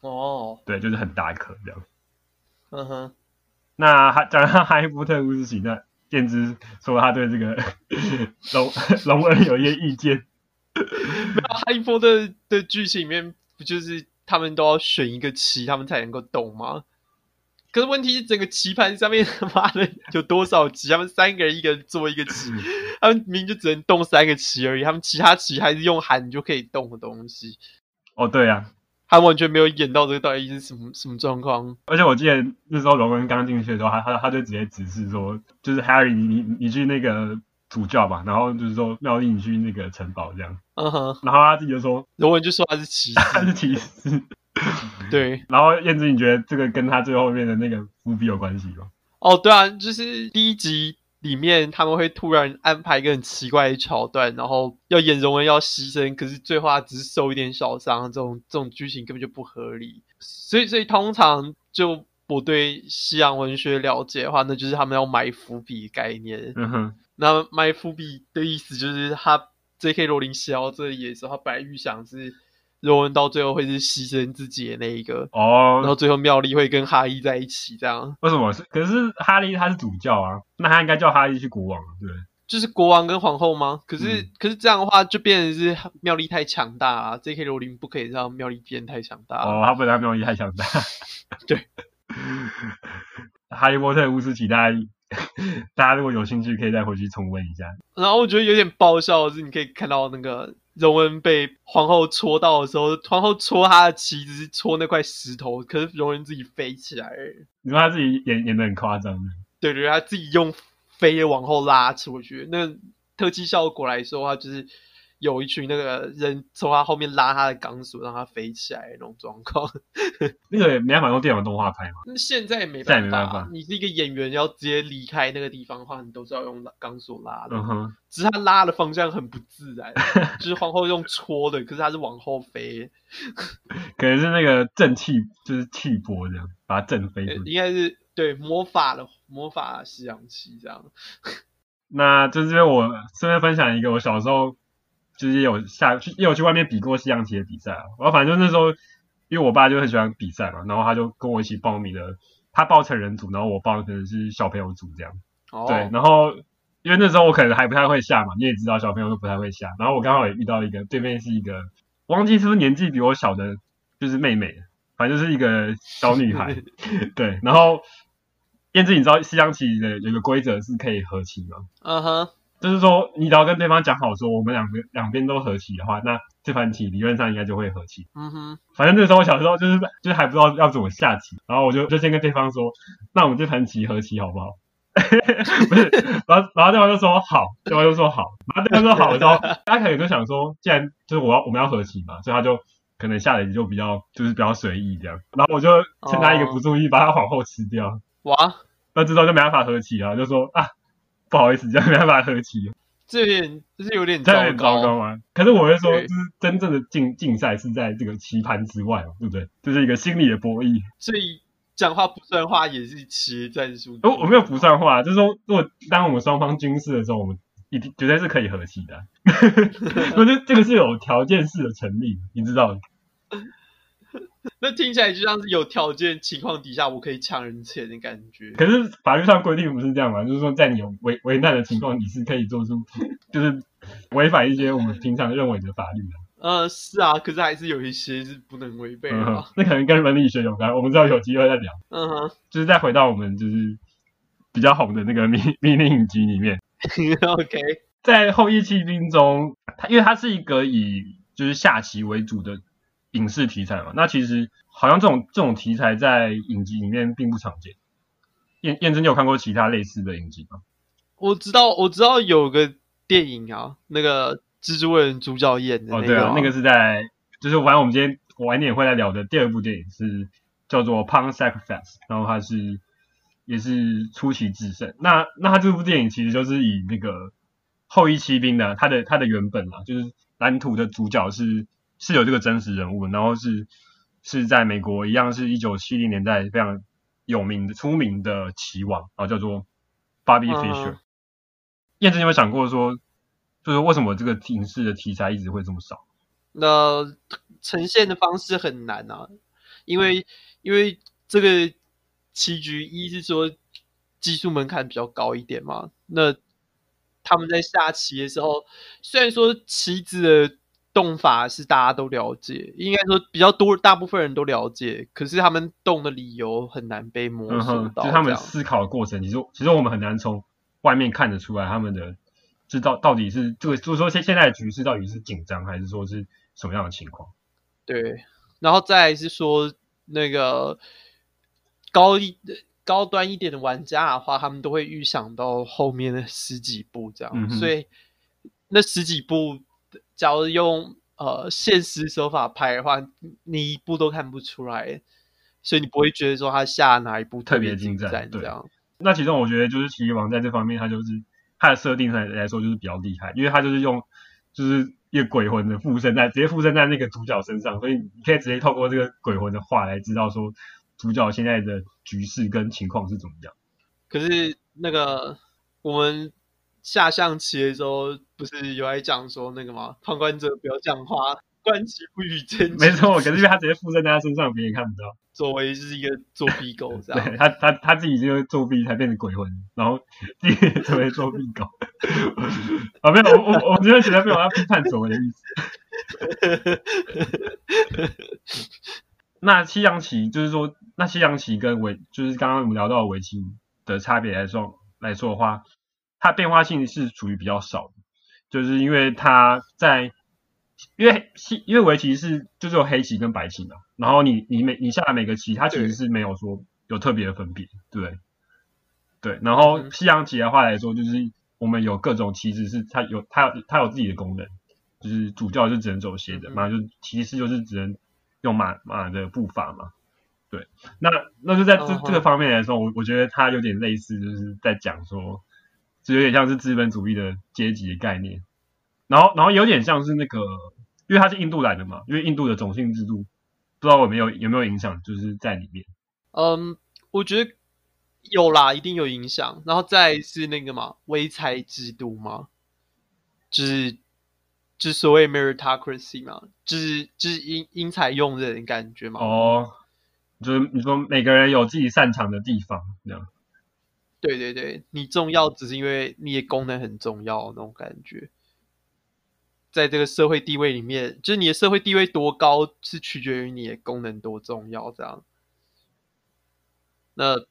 Speaker 1: 哦，
Speaker 2: 对，就是很大一颗这样。
Speaker 1: 嗯哼，
Speaker 2: 那还讲到哈利波特故事情，那电之说他对这个 龙 龙儿有一些意见。
Speaker 1: 没有，哈利波特的剧情里面不就是他们都要选一个棋，他们才能够动吗？可是问题是，整个棋盘上面他妈的有多少棋？他们三个人一个人做一个棋，他们明明就只能动三个棋而已，他们其他棋还是用喊就可以动的东西。
Speaker 2: 哦，对呀、啊。
Speaker 1: 他完全没有演到这个到底是什么什么状况，
Speaker 2: 而且我记得那时候荣恩刚进去的时候，他他他就直接指示说，就是 Harry 你你你去那个主教吧，然后就是说妙丽你去那个城堡这样，
Speaker 1: 嗯哼，
Speaker 2: 然后他自己就说，
Speaker 1: 荣恩就说他是骑士，
Speaker 2: 他是骑士，
Speaker 1: 对。
Speaker 2: 然后燕子，你觉得这个跟他最后面的那个伏笔有关系吗？
Speaker 1: 哦，对啊，就是第一集里面他们会突然安排一个很奇怪的桥段，然后要演荣恩要牺牲，可是最后他只是受一点小伤，这种这种剧情根本就不合理。所以，所以通常就我对西洋文学了解的话，那就是他们要埋伏笔概念。
Speaker 2: 嗯哼，
Speaker 1: 那埋伏笔的意思就是他 J.K. 罗琳写到这里的时候，他本来预想是。荣恩到最后会是牺牲自己的那一个
Speaker 2: 哦，
Speaker 1: 然后最后妙丽会跟哈利在一起，这样
Speaker 2: 为什么是？可是哈利他是主教啊，那他应该叫哈利去国王，对不对？
Speaker 1: 就是国王跟皇后吗？可是、嗯、可是这样的话就变成是妙丽太强大了，J.K. 罗琳不可以让妙丽变太强大
Speaker 2: 哦，他不能让妙丽太强大，
Speaker 1: 对。
Speaker 2: 哈利波特巫师奇大家大家如果有兴趣可以再回去重温一下。
Speaker 1: 然后我觉得有点爆笑的是，你可以看到那个。荣恩被皇后戳到的时候，皇后戳他的旗子是戳那块石头，可是荣恩自己飞起来。
Speaker 2: 你说他自己演演的很夸张。
Speaker 1: 对对，他自己用飞的往后拉出去，那特技效果来说的话，就是。有一群那个人从他后面拉他的钢索，让他飞起来那种状况。
Speaker 2: 那个也没办法用电脑动画拍嘛？
Speaker 1: 那现在没办法，
Speaker 2: 没办法。
Speaker 1: 你是一个演员，要直接离开那个地方的话，你都是要用钢索拉的。
Speaker 2: 嗯哼。
Speaker 1: 只是他拉的方向很不自然，就是皇后用戳的，可是他是往后飞。
Speaker 2: 可能是那个震气，就是气波这样把它震飞。
Speaker 1: 应该是对魔法的魔法西洋棋这样。
Speaker 2: 那就是我顺便分享一个我小时候。就是有下去，也有去外面比过西洋棋的比赛啊。然后反正就那时候，因为我爸就很喜欢比赛嘛，然后他就跟我一起报名的。他报成人组，然后我报的可能是小朋友组这样。
Speaker 1: 哦。
Speaker 2: 对，然后因为那时候我可能还不太会下嘛，你也知道小朋友都不太会下。然后我刚好也遇到一个对面是一个，忘记是不是年纪比我小的，就是妹妹，反正就是一个小女孩。对，然后燕子，你知道西洋棋的有个规则是可以和棋吗？
Speaker 1: 嗯哼。
Speaker 2: 就是说，你只要跟对方讲好，说我们两边两边都和棋的话，那这盘棋理论上应该就会和棋。
Speaker 1: 嗯哼。
Speaker 2: 反正那时候我小时候就是就是还不知道要怎么下棋，然后我就就先跟对方说，那我们这盘棋和棋好不好？不是，然后然后对方就说好，对方就说好，然后对方说好之后，他可能就想说，既然就是我要我们要和棋嘛，所以他就可能下的就比较就是比较随意这样，然后我就趁他一个不注意，把他往后吃掉。
Speaker 1: 哇！
Speaker 2: 那这时候就没办法和棋了，就说啊。不好意思，这样没办法和棋。
Speaker 1: 这有点，这是有点
Speaker 2: 糟糕吗？可是我会说，就是真正的竞竞赛是在这个棋盘之外嘛，对不对？就是一个心理的博弈。
Speaker 1: 所以讲话不算话也是棋战术。
Speaker 2: 我我没有不算话，就是说，如果当我们双方军事的时候，我们一定绝对是可以和棋的。我觉得这个是有条件式的成立，你知道。
Speaker 1: 那听起来就像是有条件情况底下，我可以抢人钱的感觉。
Speaker 2: 可是法律上规定不是这样嘛？就是说，在你有危危难的情况，你是可以做出，就是违反一些我们平常认为的法律的。
Speaker 1: 呃，是啊，可是还是有一些是不能违背的。
Speaker 2: 嗯。那可能跟伦理学有关，我们知道有机会再聊。
Speaker 1: 嗯哼，
Speaker 2: 就是再回到我们就是比较红的那个迷迷你影集里面。
Speaker 1: OK，
Speaker 2: 在后羿弃兵中，他因为他是一个以就是下棋为主的。影视题材嘛，那其实好像这种这种题材在影集里面并不常见。燕燕子，你有看过其他类似的影集吗？
Speaker 1: 我知道，我知道有个电影啊，那个蜘蛛人主角演的那个。哦，对啊，
Speaker 2: 那个是在，就是反正我们今天晚一点会来聊的第二部电影是叫做《Pawn Sacrifice》，然后它是也是出奇制胜。那那它这部电影其实就是以那个后翼弃兵的，它的它的原本啊，就是蓝图的主角是。是有这个真实人物，然后是是在美国一样，是一九七零年代非常有名的出名的棋王啊，叫做 Bobby Fischer。Uh. 燕子有没有想过说，就是为什么这个影视的题材一直会这么少？
Speaker 1: 那呈现的方式很难啊，因为因为这个棋局一是说技术门槛比较高一点嘛，那他们在下棋的时候，虽然说棋子的。动法是大家都了解，应该说比较多，大部分人都了解。可是他们动的理由很难被摸索到，
Speaker 2: 嗯，就是他们思考的过程，其实其实我们很难从外面看得出来他们的知道到底是这个，就是说现现在的局势到底是紧张还是说是什么样的情况？
Speaker 1: 对，然后再来是说那个高一高端一点的玩家的话，他们都会预想到后面的十几步这样，嗯，所以那十几步。假如用呃现实手法拍的话，你一部都看不出来，所以你不会觉得说他下哪一部特别精湛这样。
Speaker 2: 那其中我觉得就是《奇异王》在这方面，他就是他的设定上来说就是比较厉害，因为他就是用就是一个鬼魂的附身在直接附身在那个主角身上，所以你可以直接透过这个鬼魂的话来知道说主角现在的局势跟情况是怎么样。
Speaker 1: 可是那个我们。下象棋的时候，不是有来讲说那个吗？旁观者不要讲话，观棋不语 真。
Speaker 2: 没错，可是因为他直接附身在他身上，别人看不到。
Speaker 1: 作为就是一个作弊狗这样。
Speaker 2: 对，他他他自己就是作弊才变成鬼魂，然后自己成为作弊狗。啊，没有，我我我觉得觉得没有要批判所谓的意思。那西洋棋就是说，那西洋棋跟围就是刚刚我们聊到的围棋的差别来说来说的话。它变化性是属于比较少的，就是因为它在，因为西因为围棋是就是有黑棋跟白棋嘛，然后你你每你下的每个棋，它其实是没有说有特别的分别，对不对？对，然后西洋棋的话来说，就是我们有各种棋子是它有它有它有自己的功能，就是主教是只能走斜的嘛，就骑士就是只能用马马的步伐嘛，对，那那就在这这个方面来说，我我觉得它有点类似，就是在讲说。就有点像是资本主义的阶级的概念，然后，然后有点像是那个，因为它是印度来的嘛，因为印度的种姓制度，不知道有没有有没有影响，就是在里面。
Speaker 1: 嗯，我觉得有啦，一定有影响。然后再是那个嘛，唯才制度嘛，就是就是所谓 meritocracy 嘛，就是就是因因才用人的感觉嘛。
Speaker 2: 哦，就是你说每个人有自己擅长的地方，这样。
Speaker 1: 对对对，你重要只是因为你的功能很重要那种感觉，在这个社会地位里面，就是你的社会地位多高是取决于你的功能多重要这样。那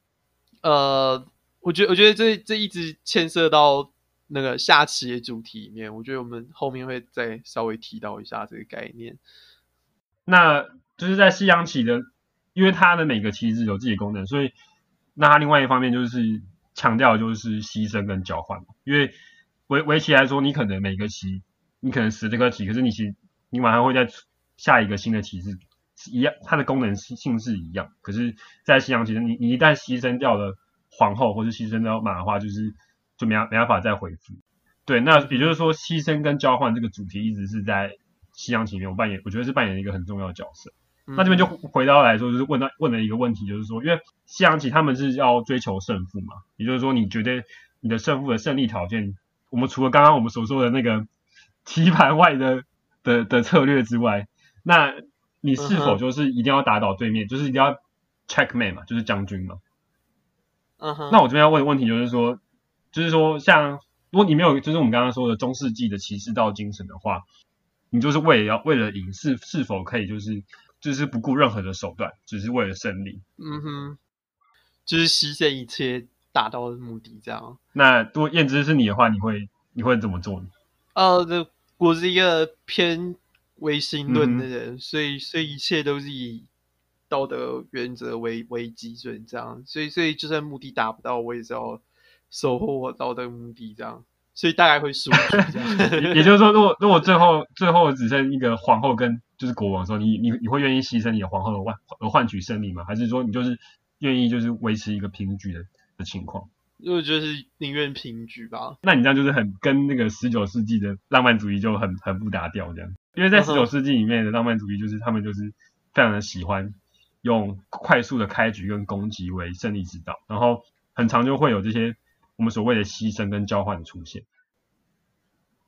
Speaker 1: 呃，我觉得我觉得这这一直牵涉到那个下棋的主题里面，我觉得我们后面会再稍微提到一下这个概念。
Speaker 2: 那就是在西洋棋的，因为它的每个棋子有自己的功能，所以那它另外一方面就是。强调就是牺牲跟交换，因为围围棋来说，你可能每个棋，你可能死这个棋，可是你其实你马上会再下一个新的棋是一样，它的功能性是一样。可是，在西洋棋，你你一旦牺牲掉了皇后或是牺牲掉马的话，就是就没没办法再回复。对，那也就是说，牺牲跟交换这个主题一直是在西洋棋里面我扮演，我觉得是扮演一个很重要的角色。那这边就回到来说，就是问到问了一个问题，就是说，因为西洋棋他们是要追求胜负嘛，也就是说，你觉得你的胜负的胜利条件，我们除了刚刚我们所说的那个棋盘外的的的策略之外，那你是否就是一定要打倒对面，就是一定要 checkmate 嘛，就是将军嘛？
Speaker 1: 嗯哼。
Speaker 2: 那我这边要问的问题就是说，就是说，像如果你没有就是我们刚刚说的中世纪的骑士道精神的话，你就是为了要为了赢，是是否可以就是？就是不顾任何的手段，只是为了胜利。
Speaker 1: 嗯哼，就是牺牲一切达到的目的，这样。
Speaker 2: 那如果燕之是你的话，你会你会怎么做呢？
Speaker 1: 呃，这我是一个偏唯心论的人，嗯、所以所以一切都是以道德原则为为基准，这样。所以所以就算目的达不到，我也是要 守护我道德目的，这样。所以大概会输。
Speaker 2: 也就是说，如果如果最后最后只剩一个皇后跟。就是国王的时候，你你你会愿意牺牲你的皇后而换而换取胜利吗？还是说你就是愿意就是维持一个平局的的情况？
Speaker 1: 我觉得是宁愿平局吧。
Speaker 2: 那你这样就是很跟那个十九世纪的浪漫主义就很很不搭调这样。因为在十九世纪里面的浪漫主义就是他们就是非常的喜欢用快速的开局跟攻击为胜利之道，然后很常就会有这些我们所谓的牺牲跟交换的出现。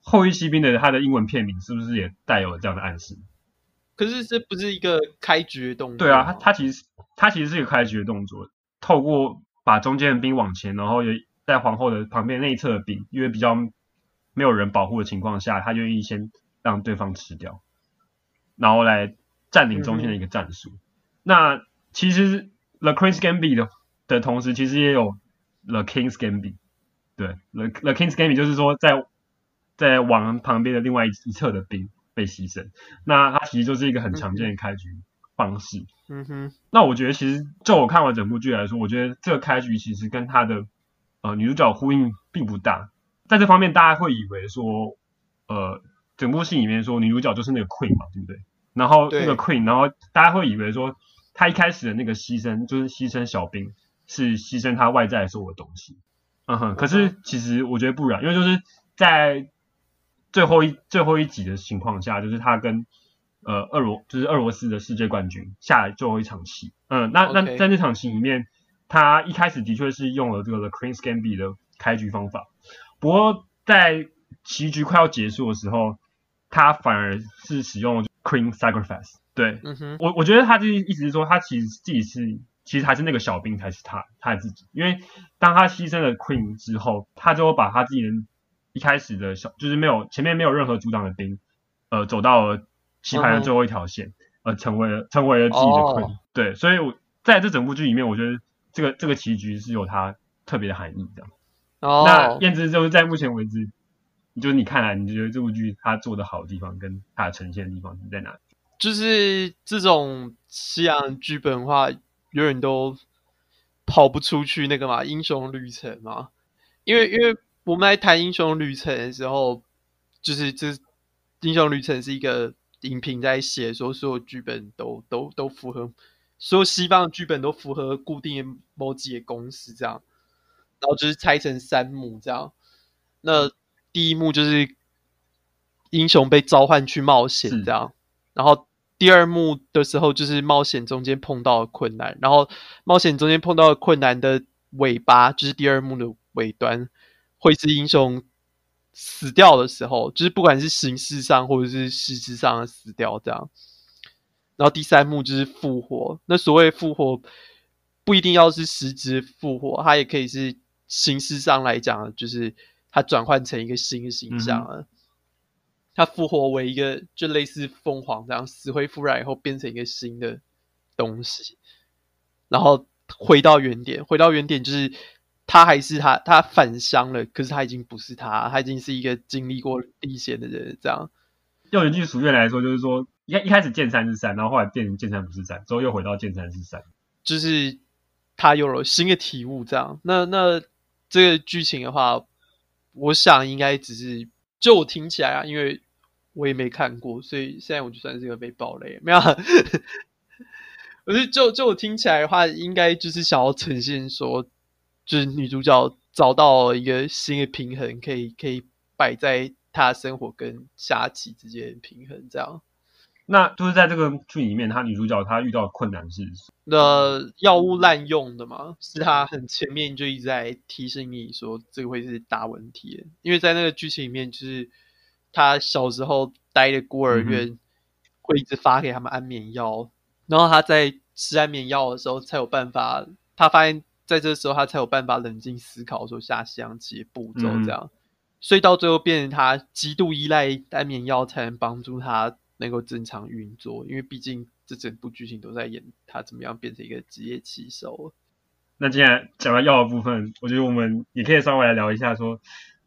Speaker 2: 后翼弃兵的它的英文片名是不是也带有了这样的暗示？
Speaker 1: 可是这不是一个开局的动作。
Speaker 2: 对啊，它它其实它其实是一个开局的动作，透过把中间的兵往前，然后也在皇后的旁边内侧的兵，因为比较没有人保护的情况下，他愿意先让对方吃掉，然后来占领中间的一个战术。嗯、那其实 The Queen's Gambit 的的同时，其实也有 The King's Gambit。对，The The King's Gambit 就是说在在王旁边的另外一一侧的兵。被牺牲，那它其实就是一个很常见的开局方式。
Speaker 1: 嗯哼，
Speaker 2: 那我觉得其实就我看完整部剧来说，我觉得这个开局其实跟他的呃女主角呼应并不大。在这方面，大家会以为说，呃，整部戏里面说女主角就是那个 Queen 嘛，对不对？然后那个 Queen，然后大家会以为说她一开始的那个牺牲就是牺牲小兵，是牺牲她外在所有的东西。嗯哼，可是其实我觉得不然，因为就是在最后一最后一集的情况下，就是他跟呃俄罗就是俄罗斯的世界冠军下来最后一场戏。嗯，那那在那场戏里面，他一开始的确是用了这个 The Queen's Gambit 的开局方法，不过在棋局快要结束的时候，他反而是使用 Queen Sacrifice。对，嗯哼，我我觉得他就意思是说，他其实自己是。其实还是那个小兵才是他，他自己。因为当他牺牲了 Queen 之后，他就把他自己的一开始的小，就是没有前面没有任何阻挡的兵，呃，走到了棋盘的最后一条线，呃，成为了成为了自己的 Queen。Oh. 对，所以我在这整部剧里面，我觉得这个这个棋局是有它特别的含义的。哦。Oh. 那燕之就是在目前为止，就是你看来你觉得这部剧它做的好的地方，跟它的呈现的地方是在哪里？
Speaker 1: 就是这种西洋剧本的话。永远都跑不出去那个嘛，英雄旅程嘛，因为因为我们来谈英雄旅程的时候，就是这英雄旅程是一个影评在写，说所有剧本都都都符合，所有西方的剧本都符合固定的某几个公式这样，然后就是拆成三幕这样，那第一幕就是英雄被召唤去冒险这样，然后。第二幕的时候，就是冒险中间碰到的困难，然后冒险中间碰到的困难的尾巴，就是第二幕的尾端，会是英雄死掉的时候，就是不管是形式上或者是实质上的死掉这样。然后第三幕就是复活，那所谓复活不一定要是实质复活，它也可以是形式上来讲，就是它转换成一个新的形象了。他复活为一个，就类似凤凰这样死灰复燃以后变成一个新的东西，然后回到原点，回到原点就是他还是他，他返乡了，可是他已经不是他，他已经是一个经历过历险的人。这样
Speaker 2: 用一句俗语来说，就是说一一开始见山是山，然后后来变成见山不是山，之后又回到见山是山，
Speaker 1: 就是他有了新的体悟。这样，那那这个剧情的话，我想应该只是就我听起来啊，因为。我也没看过，所以现在我就算是一个被暴雷，没有。我就就就我听起来的话，应该就是想要呈现说，就是女主角找到一个新的平衡，可以可以摆在她生活跟下棋之间平衡，这样。
Speaker 2: 那就是在这个剧里面，她女主角她遇到的困难是
Speaker 1: 那药物滥用的嘛？是她很前面就一直在提醒你说，这个会是大问题，因为在那个剧情里面就是。他小时候待的孤儿院会一直发给他们安眠药，嗯、然后他在吃安眠药的时候才有办法。他发现在这时候他才有办法冷静思考，说下西洋棋的步骤这样。嗯、所以到最后变成他极度依赖安眠药才能帮助他能够正常运作，因为毕竟这整部剧情都在演他怎么样变成一个职业棋手。
Speaker 2: 那既然讲到药的部分，我觉得我们也可以稍微来聊一下，说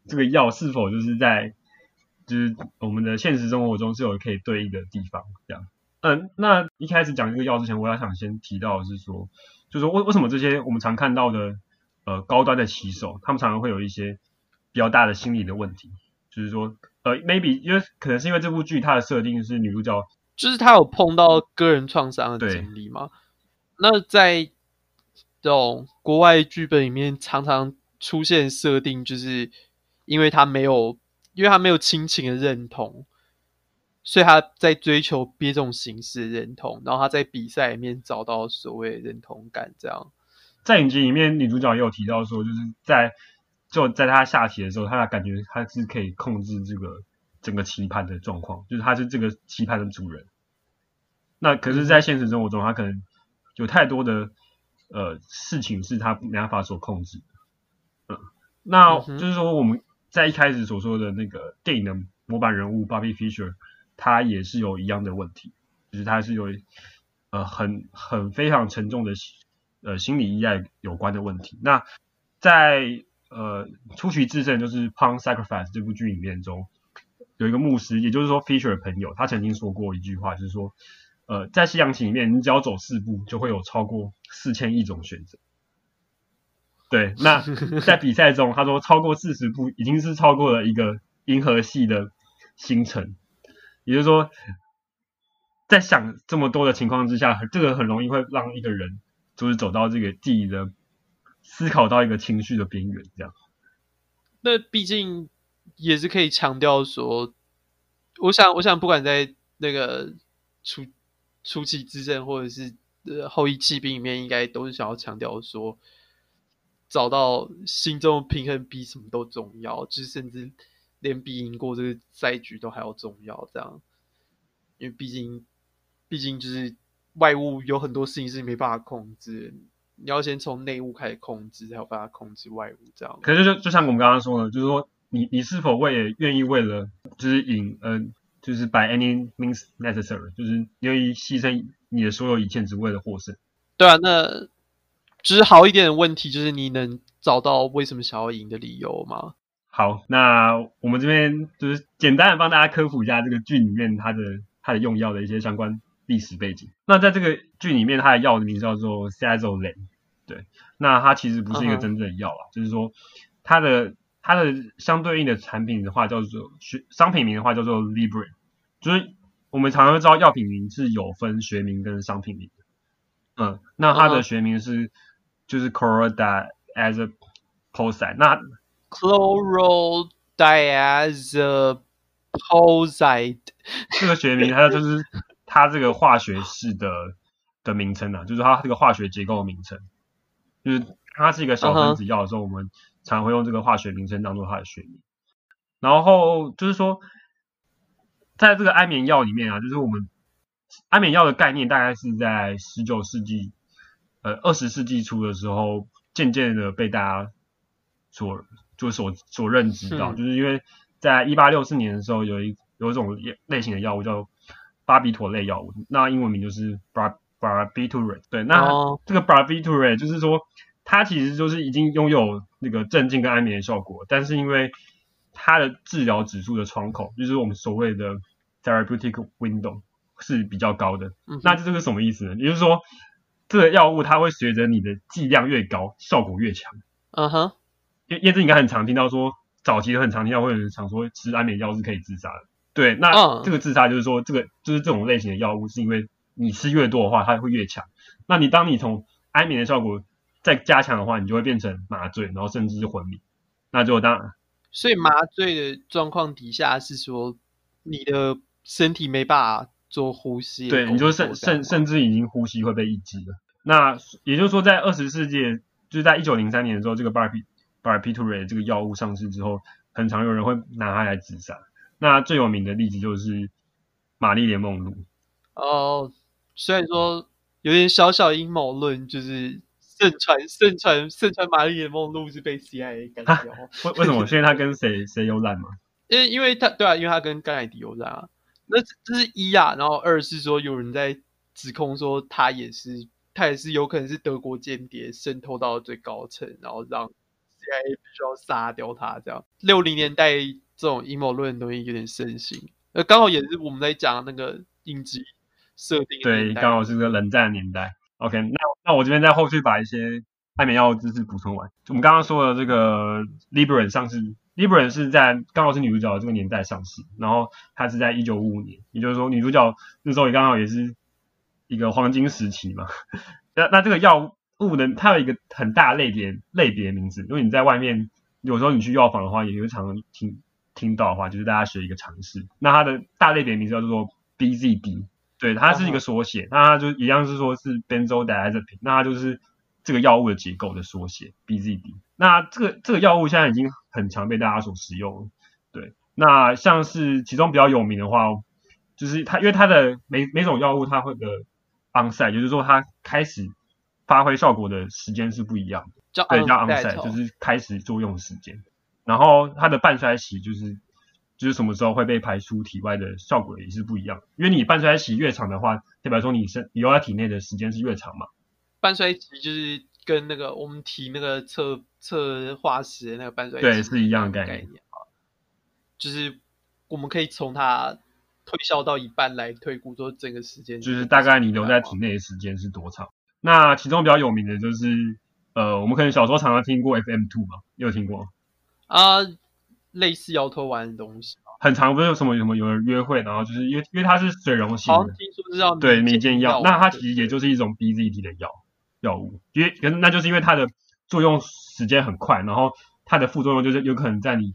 Speaker 2: 这个药是否就是在。就是我们的现实生活中是有可以对应的地方，这样。嗯，那一开始讲这个药之前，我要想先提到的是说，就是说为为什么这些我们常看到的呃高端的棋手，他们常常会有一些比较大的心理的问题，就是说呃 maybe 因为可能是因为这部剧它的设定是女主角，
Speaker 1: 就是她有碰到个人创伤的经历吗？那在这种国外剧本里面，常常出现设定，就是因为她没有。因为他没有亲情的认同，所以他在追求别种形式的认同，然后他在比赛里面找到所谓的认同感。这样，
Speaker 2: 在影集里面，女主角也有提到说，就是在就在他下棋的时候，他感觉他是可以控制这个整个棋盘的状况，就是他是这个棋盘的主人。那可是，在现实生活中，他可能有太多的呃事情是他没办法所控制。嗯，那就是说我们。在一开始所说的那个电影的模板人物 Bobby Fisher，他也是有一样的问题，就是他是有呃很很非常沉重的呃心理依赖有关的问题。那在呃出奇制胜就是 Pawn Sacrifice 这部剧里面中，有一个牧师，也就是说 Fisher 的朋友，他曾经说过一句话，就是说呃在西洋棋里面，你只要走四步，就会有超过四千亿种选择。对，那在比赛中，他说超过四十步已经是超过了一个银河系的星辰。也就是说，在想这么多的情况之下，这个很容易会让一个人就是走到这个自己的思考到一个情绪的边缘，这样。
Speaker 1: 那毕竟也是可以强调说，我想，我想不管在那个初初期之阵或者是呃后翼弃兵里面，应该都是想要强调说，找到心中的平衡比什么都重要，就是甚至连比赢过这个赛局都还要重要。这样，因为毕竟，毕竟就是外物有很多事情是没办法控制，你要先从内物开始控制，才有办法控制外物。这样，
Speaker 2: 可是就就像我们刚刚说的，就是说你你是否为愿意为了就是赢，嗯、呃，就是 by any means necessary，就是愿意牺牲你的所有一切只为了获胜。
Speaker 1: 对啊，那。就是好一点的问题，就是你能找到为什么想要赢的理由吗？
Speaker 2: 好，那我们这边就是简单的帮大家科普一下这个剧里面它的它的用药的一些相关历史背景。那在这个剧里面，它的药的名字叫做 Sazerac，对，那它其实不是一个真正的药啊，uh -huh. 就是说它的它的相对应的产品的话叫做学商品名的话叫做 Libre，就是我们常常会知道药品名是有分学名跟商品名的，嗯，那它的学名是。Uh -huh. 就是 chlorodiazepine，那
Speaker 1: chlorodiazepine
Speaker 2: 这个学名，它就是 它这个化学式的的名称啊，就是它这个化学结构的名称，就是它是一个小分子药的时候，我们常会用这个化学名称当做它的学名。然后就是说，在这个安眠药里面啊，就是我们安眠药的概念大概是在十九世纪。呃，二十世纪初的时候，渐渐的被大家所就所所认知到，就是因为在一八六四年的时候，有一有一种类型的药物叫巴比妥类药物，那英文名就是 barbiturate。对，那这个 barbiturate 就是说，它其实就是已经拥有那个镇静跟安眠的效果，但是因为它的治疗指数的窗口，就是我们所谓的 therapeutic window 是比较高的。嗯，那这个是什么意思呢？也就是说。这个药物它会随着你的剂量越高，效果越强。
Speaker 1: 嗯哼，
Speaker 2: 叶叶子应该很常听到说，早期很常听到会有人常说吃安眠药是可以自杀的。对，那这个自杀就是说，这个就是这种类型的药物是因为你吃越多的话，它会越强。那你当你从安眠的效果再加强的话，你就会变成麻醉，然后甚至是昏迷。那就当然，
Speaker 1: 所以麻醉的状况底下是说，你的身体没办法。做呼吸，
Speaker 2: 对，你就甚甚甚至已经呼吸会被抑制了。那也就是说，在二十世纪，就是在一九零三年的时候，这个 barbiturate 这个药物上市之后，很常有人会拿它来自杀。那最有名的例子就是玛丽莲梦露。
Speaker 1: 哦，虽然说有点小小阴谋论，就是盛传盛传盛传玛丽莲梦露是被 CIA 干掉。
Speaker 2: 为为什么？现在他跟谁谁有染吗？
Speaker 1: 因为因为他对啊，因为他跟甘乃迪有染啊。那这是一啊，然后二是说有人在指控说他也是，他也是有可能是德国间谍渗透到最高层，然后让 CIA 必须要杀掉他这样。六零年代这种阴谋论的东西有点盛行，呃，刚好也是我们在讲那个应急设定，
Speaker 2: 对，刚好是个冷战年代。OK，那那我这边在后续把一些安眠药知识补充完。我们刚刚说的这个 Libre 上市。Libre 是在刚好是女主角这个年代上市，然后它是在一九五五年，也就是说女主角那时候也刚好也是一个黄金时期嘛。那那这个药物呢，它有一个很大类别类别名字，因为你在外面有时候你去药房的话，也会常常听听到的话，就是大家学一个常识。那它的大类别名字叫做 BZD，对，它是一个缩写，那它就一样是说是 Benzodiazepine，那它就是。这个药物的结构的缩写 BZD，那这个这个药物现在已经很常被大家所使用。对，那像是其中比较有名的话，就是它因为它的每每种药物它会的 onset，就是说它开始发挥效果的时间是不一样的，叫对叫 onset，就是开始作用时间。然后它的半衰期就是就是什么时候会被排出体外的效果也是不一样，因为你半衰期越长的话，代表说你身你留在体内的时间是越长嘛。
Speaker 1: 半衰期就是跟那个我们提那个测测化石的那个半衰期
Speaker 2: 对是一样的概念
Speaker 1: 啊，就是我们可以从它推销到一半来推估说整个时间，
Speaker 2: 就是大概你留在体内的时间是多长。那其中比较有名的就是呃，我们可能小时候常常听过 FM two 吧，你有听过
Speaker 1: 啊？类似摇头丸的东西
Speaker 2: 很常不是有什么什么有人约会，然后就是因为因为它是水溶性的，
Speaker 1: 听说是要
Speaker 2: 对迷奸药，那它其实也就是一种 BZT 的药药物，因为可是那就是因为它的作用时间很快，然后它的副作用就是有可能在你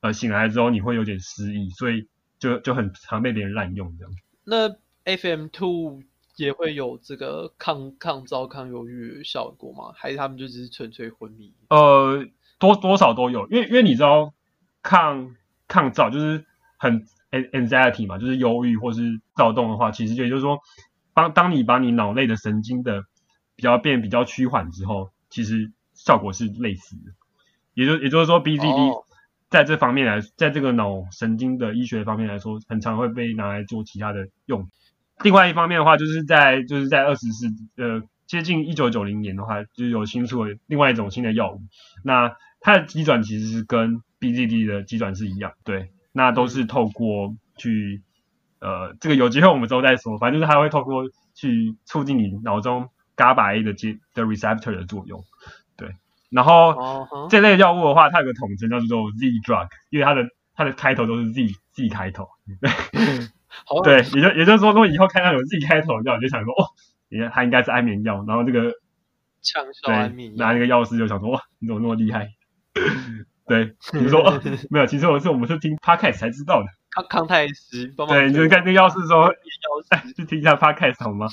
Speaker 2: 呃醒来之后你会有点失忆，所以就就很常被别人滥用这样。
Speaker 1: 那 FM two 也会有这个抗抗躁抗忧郁效果吗？还是他们就只是纯粹昏迷？
Speaker 2: 呃，多多少都有，因为因为你知道抗抗躁就是很 anxiety 嘛，就是忧郁或是躁动的话，其实也就是说，当当你把你脑内的神经的比较变比较趋缓之后，其实效果是类似的。也就也就是说，BZD，在这方面来，在这个脑神经的医学方面来说，很常会被拿来做其他的用。另外一方面的话，就是在就是在二十世呃接近一九九零年的话，就有新出了另外一种新的药物。那它的机转其实是跟 BZD 的机转是一样，对，那都是透过去呃这个有机会我们之后再说，反正就是它会透过去促进你脑中 GABA A 的接的 receptor 的作用，对。然后、uh. 这类药物的话，它有个统称叫做 Z drug，因为它的它的开头都是 Z Z 开头。好对，也就也就是说，如果以后看到有 Z 开头的药，你就想说，哦，你看它应该是安眠药。然后这个
Speaker 1: 强效安眠药，
Speaker 2: 拿那个药师就想说，哇，你怎么那么厉害？对，你说、哦、没有，其实我是我们是听 Podcast 才知道的。
Speaker 1: 康康泰斯，
Speaker 2: 对，你就看那个药师说，去听一下 Podcast 好吗？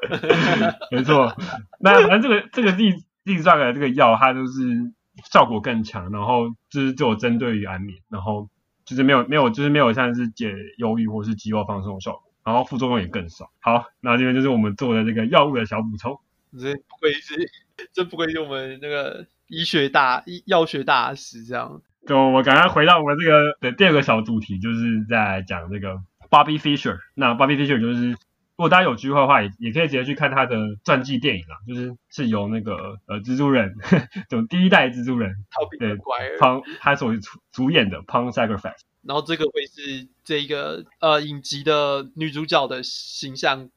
Speaker 2: 没错，那反正这个这个 Z Z drug 的这个药，它就是效果更强，然后就是就针对于安眠，然后。就是没有没有，就是没有像是解忧郁或是肌肉放松的效果，然后副作用也更少。好，那这边就是我们做的这个药物的小补充。
Speaker 1: 这不愧是，这不愧是我们那个医学大医药学大师这样。
Speaker 2: 就我刚刚回到我这个的第二个小主题，就是在讲这个 Bobby Fischer。那 Bobby Fischer 就是。如果大家有机会的话，也也可以直接去看他的传记电影啊，就是是由那个呃蜘蛛人，就第一代蜘蛛人，对，胖他所主主演的《Punk Sacrifice》。
Speaker 1: 然后这个会是这一个呃影集的女主角的形象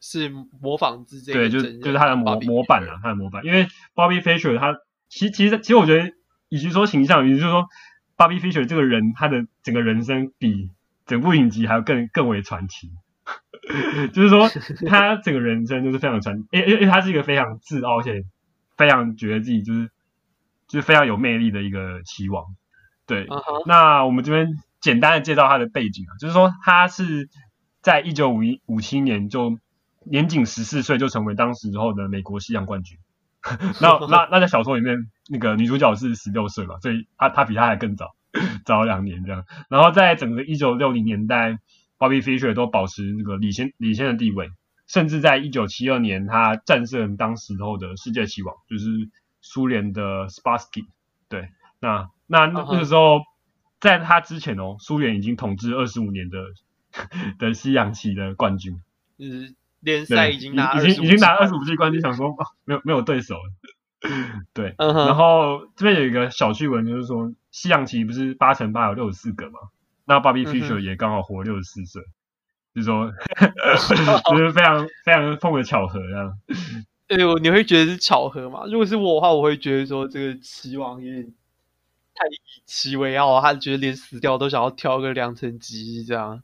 Speaker 1: 是模仿自这个，
Speaker 2: 对，就是就是他的模模板啊，他的模板。因为 Bobby Fischer 他其其实其实我觉得，与其说形象，也就是说 Bobby Fischer 这个人，他的整个人生比整部影集还要更更为传奇。就是说，他整个人生就是非常传，因为因为他是一个非常自傲，而且非常觉得自己就是就是非常有魅力的一个棋王。对，uh huh. 那我们这边简单的介绍他的背景啊，就是说他是在一九五一五七年就年仅十四岁就成为当时候的美国西洋冠军。那那那在小说里面，那个女主角是十六岁嘛，所以她她比他还更早，早两年这样。然后在整个一九六零年代。Bobby Fischer 都保持那个领先领先的地位，甚至在一九七二年，他战胜当时候的世界棋王，就是苏联的 Spassky。对，那那那个时候，在他之前哦，苏联已经统治二十五年的 的西洋棋的冠军，
Speaker 1: 就是联赛已经拿
Speaker 2: 已经已经拿二十五季冠军，想说啊，没有没有对手了。对，然后这边有一个小趣闻，就是说西洋棋不是八乘八有六十四个吗？那 Bobby Fischer 也刚好活六十四岁，嗯、就是说，就是非常非常碰的巧合这样。
Speaker 1: 哎呦，你会觉得是巧合吗？如果是我的话，我会觉得说这个棋王有点太以棋为傲，他觉得连死掉都想要挑个两层机这样。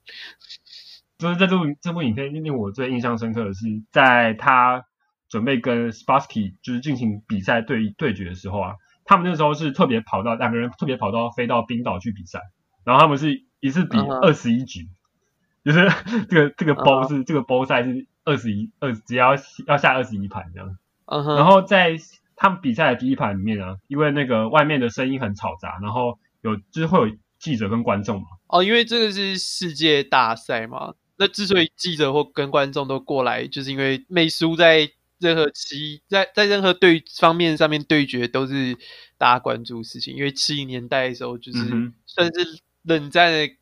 Speaker 2: 就是在这部这部影片令我最印象深刻的是，在他准备跟 Spassky 就是进行比赛对对决的时候啊，他们那时候是特别跑到两个人特别跑到飞到冰岛去比赛，然后他们是。一次比二十一局，uh huh. 就是 这个这个包是、uh huh. 这个包赛是二十一二，只要要下二十一盘这样。Uh huh. 然后在他们比赛的第一盘里面啊，因为那个外面的声音很吵杂，然后有就是会有记者跟观众嘛。
Speaker 1: 哦，因为这个是世界大赛嘛，那之所以记者或跟观众都过来，就是因为美苏在任何期在在任何对方面上面对决都是大家关注的事情，因为七零年代的时候就是算是、uh。冷战的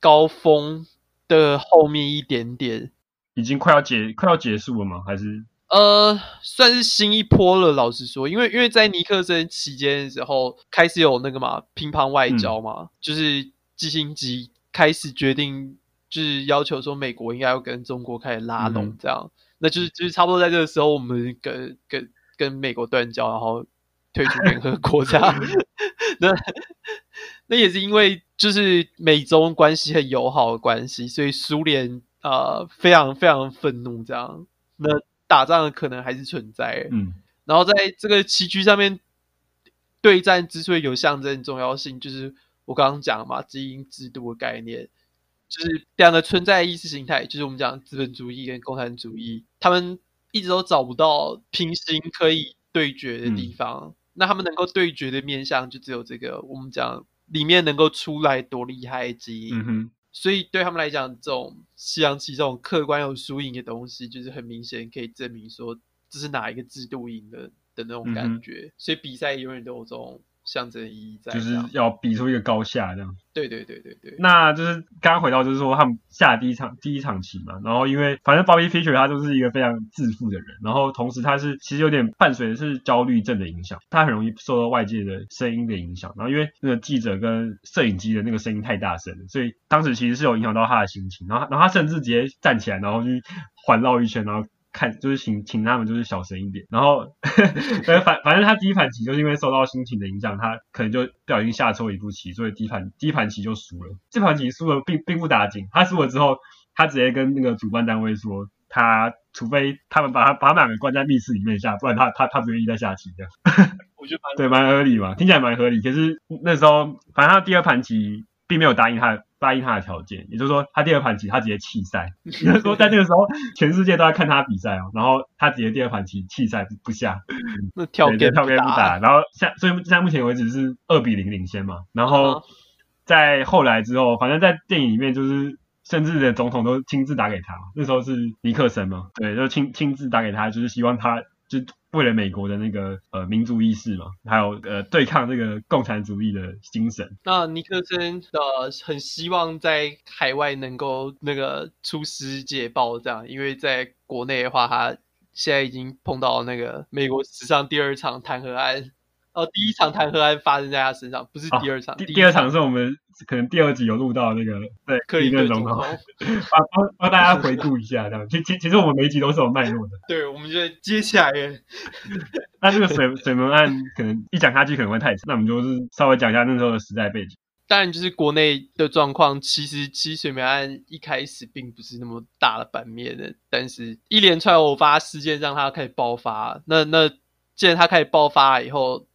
Speaker 1: 高峰的后面一点点，
Speaker 2: 已经快要结快要结束了吗？还是
Speaker 1: 呃，算是新一波了。老实说，因为因为在尼克森期间的时候，开始有那个嘛乒乓外交嘛，嗯、就是基辛吉开始决定，就是要求说美国应该要跟中国开始拉拢，这样，嗯、那就是就是差不多在这个时候，我们跟跟跟美国断交，然后退出联合国这样。那那也是因为就是美中关系很友好的关系，所以苏联呃非常非常愤怒这样。那打仗的可能还是存在。嗯，然后在这个棋局上面，对战之所以有象征重要性，就是我刚刚讲嘛，基因制度的概念。就是两个存在的意识形态，就是我们讲资本主义跟共产主义，他们一直都找不到平行可以对决的地方。嗯、那他们能够对决的面向，就只有这个我们讲里面能够出来多厉害的基因。嗯、所以对他们来讲，这种西洋棋这种客观有输赢的东西，就是很明显可以证明说这是哪一个制度赢的的那种感觉。嗯、所以比赛永远都有这种。象征意义在，
Speaker 2: 就是要比出一个高下这样。
Speaker 1: 对对对对对。
Speaker 2: 那就是刚刚回到，就是说他们下第一场第一场棋嘛，然后因为反正 Bobby Fischer 他就是一个非常自负的人，然后同时他是其实有点伴随的是焦虑症的影响，他很容易受到外界的声音的影响，然后因为那个记者跟摄影机的那个声音太大声了，所以当时其实是有影响到他的心情，然后然后他甚至直接站起来，然后去环绕一圈，然后。看，就是请请他们就是小声一点，然后 反反反正他第一盘棋就是因为受到心情的影响，他可能就不小心下错一步棋，所以第一盘第一盘棋就输了。这盘棋输了并并不打紧，他输了之后，他直接跟那个主办单位说，他除非他们把他把他们两个关在密室里面下，不然他他他不愿意再下棋这样。我觉得蛮对，蛮合理嘛，听起来蛮合理。可是那时候，反正他第二盘棋并没有答应他。答应他的条件，也就是说，他第二盘棋他直接弃赛。也就是说，在那个时候，全世界都在看他比赛哦。然后他直接第二盘棋弃赛不下，
Speaker 1: 那跳 game
Speaker 2: 跳 game 不打。然后现所以现在目前为止是二比零领先嘛。然后在后来之后，反正在电影里面就是，甚至的总统都亲自打给他。那时候是尼克森嘛，对，就亲亲自打给他，就是希望他。就为了美国的那个呃民族意识嘛，还有呃对抗这个共产主义的精神。
Speaker 1: 那尼克森呃很希望在海外能够那个出师捷报这样，因为在国内的话，他现在已经碰到那个美国史上第二场弹劾案。哦，第一场弹劾案发生在他身上，不是第二场。
Speaker 2: 哦、第第二场是我们可能第二集有录到那个，对，克林顿总统，帮帮帮大家回顾一下，这样。其其其实我们每一集都是有脉络的。
Speaker 1: 对，我们就接下来。
Speaker 2: 那这个水水门案可能一讲下去可能会太长，那我们就是稍微讲一下那时候的时代背景。
Speaker 1: 当然，就是国内的状况，其实其实水门案一开始并不是那么大的版面的，但是一连串偶发事件让它开始爆发。那那既然它开始爆发了以后。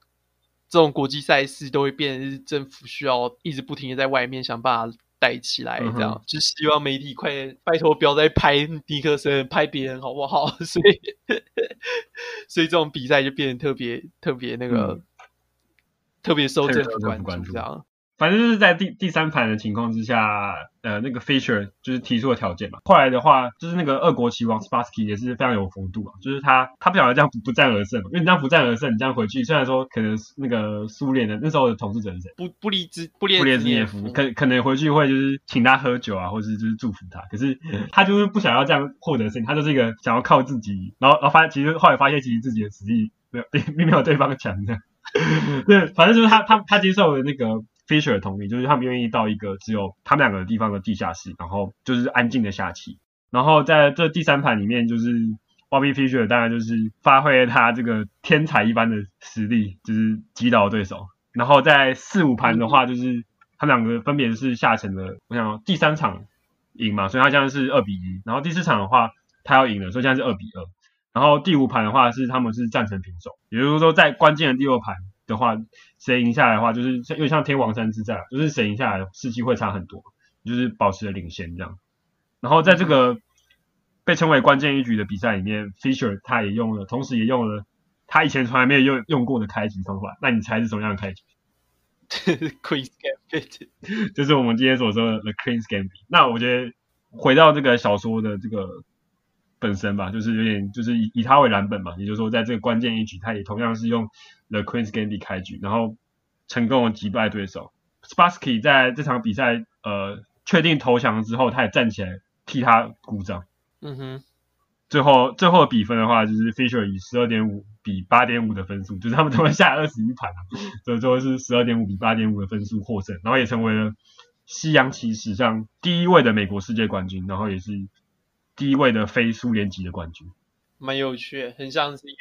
Speaker 1: 这种国际赛事都会变成是政府需要一直不停的在外面想办法带起来，这样、嗯、就希望媒体快点拜托不要再拍尼克森，拍别人好不好？所以，所以这种比赛就变得特别特别那个，嗯、特别受政府关注这样。
Speaker 2: 反正就是在第第三盘的情况之下，呃，那个 Fischer 就是提出了条件嘛。后来的话，就是那个俄国棋王 Spassky 也是非常有幅度啊，就是他他不晓得这样不不战而胜嘛，因为你这样不战而胜，你这样回去，虽然说可能那个苏联的那时候的统治者是谁？
Speaker 1: 不不列兹不列
Speaker 2: 兹涅夫，可可能回去会就是请他喝酒啊，或者是就是祝福他。可是 他就是不想要这样获得胜利，他就是一个想要靠自己，然后然后发现其实后来发现其实自己的实力没有并并没有对方强的。对，反正就是他他他接受了那个。Fisher 的同意，就是他们愿意到一个只有他们两个地方的地下室，然后就是安静的下棋。然后在这第三盘里面，就是 Bobby Fisher 当然就是发挥他这个天才一般的实力，就是击倒对手。然后在四五盘的话，就是他们两个分别是下成了，我想第三场赢嘛，所以他现在是二比一。然后第四场的话，他要赢了，所以现在是二比二。然后第五盘的话是他们是战成平手，也就是说在关键的第六盘。的话，谁赢下来的话，就是像因为像天王山之战，就是谁赢下来士气会差很多，就是保持了领先这样。然后在这个被称为关键一局的比赛里面，Fischer 他也用了，同时也用了他以前从来没有用用过的开局方法。那你猜是什么样的开局？
Speaker 1: Queen's Gambit，
Speaker 2: 就是我们今天所说的 The Queen's Gambit。那我觉得回到这个小说的这个。本身吧，就是有点，就是以以他为蓝本嘛，也就是说，在这个关键一局，他也同样是用 The Queen's Gambit 开局，然后成功的击败对手。Spassky 在这场比赛呃确定投降之后，他也站起来替他鼓掌。嗯哼。最后最后的比分的话，就是 Fischer 以十二点五比八点五的分数，就是他们他们下二十一盘啊，所以最后是十二点五比八点五的分数获胜，然后也成为了西洋棋史上第一位的美国世界冠军，然后也是。第一位的非苏联籍的冠军，
Speaker 1: 蛮有趣，很像是一个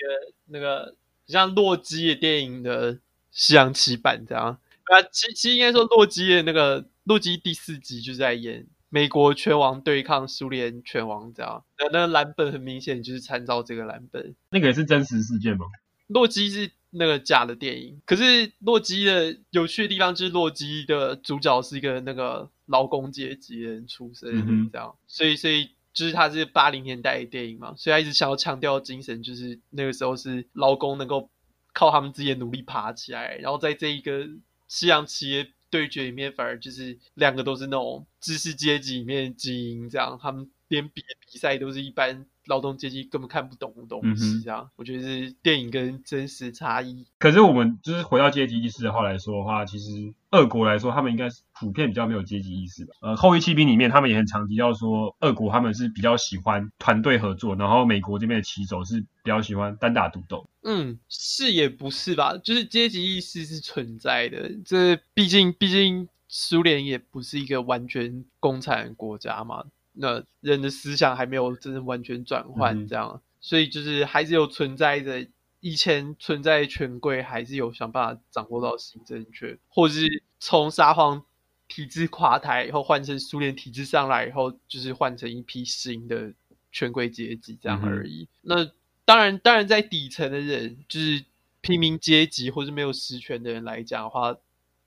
Speaker 1: 那个像洛基的电影的西洋棋版这样。啊，其其实应该说洛基的那个洛基第四集就是在演美国拳王对抗苏联拳王这样，那那个蓝本很明显就是参照这个蓝本。
Speaker 2: 那个也是真实事件吗？
Speaker 1: 洛基是那个假的电影，可是洛基的有趣的地方就是洛基的主角是一个那个劳工阶级的人出身，这样，嗯、所以所以就是他是八零年代的电影嘛，所以他一直想要强调精神，就是那个时候是劳工能够靠他们自己的努力爬起来，然后在这一个西洋企业对决里面，反而就是两个都是那种知识阶级里面的精英，这样他们连比比赛都是一般。劳动阶级根本看不懂的东西，啊、嗯、我觉得是电影跟真实差异。
Speaker 2: 可是我们就是回到阶级意识的话来说的话，其实俄国来说，他们应该是普遍比较没有阶级意识吧。呃，后裔弃兵里面他们也很常提到说，俄国他们是比较喜欢团队合作，然后美国这边的棋手是比较喜欢单打独斗。
Speaker 1: 嗯，是也不是吧？就是阶级意识是存在的，这毕竟毕竟苏联也不是一个完全共产国家嘛。那人的思想还没有真正完全转换，这样，嗯、所以就是还是有存在着以前存在的权贵，还是有想办法掌握到新政权，或者是从沙皇体制垮台以后换成苏联体制上来以后，就是换成一批新的权贵阶级这样而已。嗯、那当然，当然在底层的人，就是平民阶级或是没有实权的人来讲的话，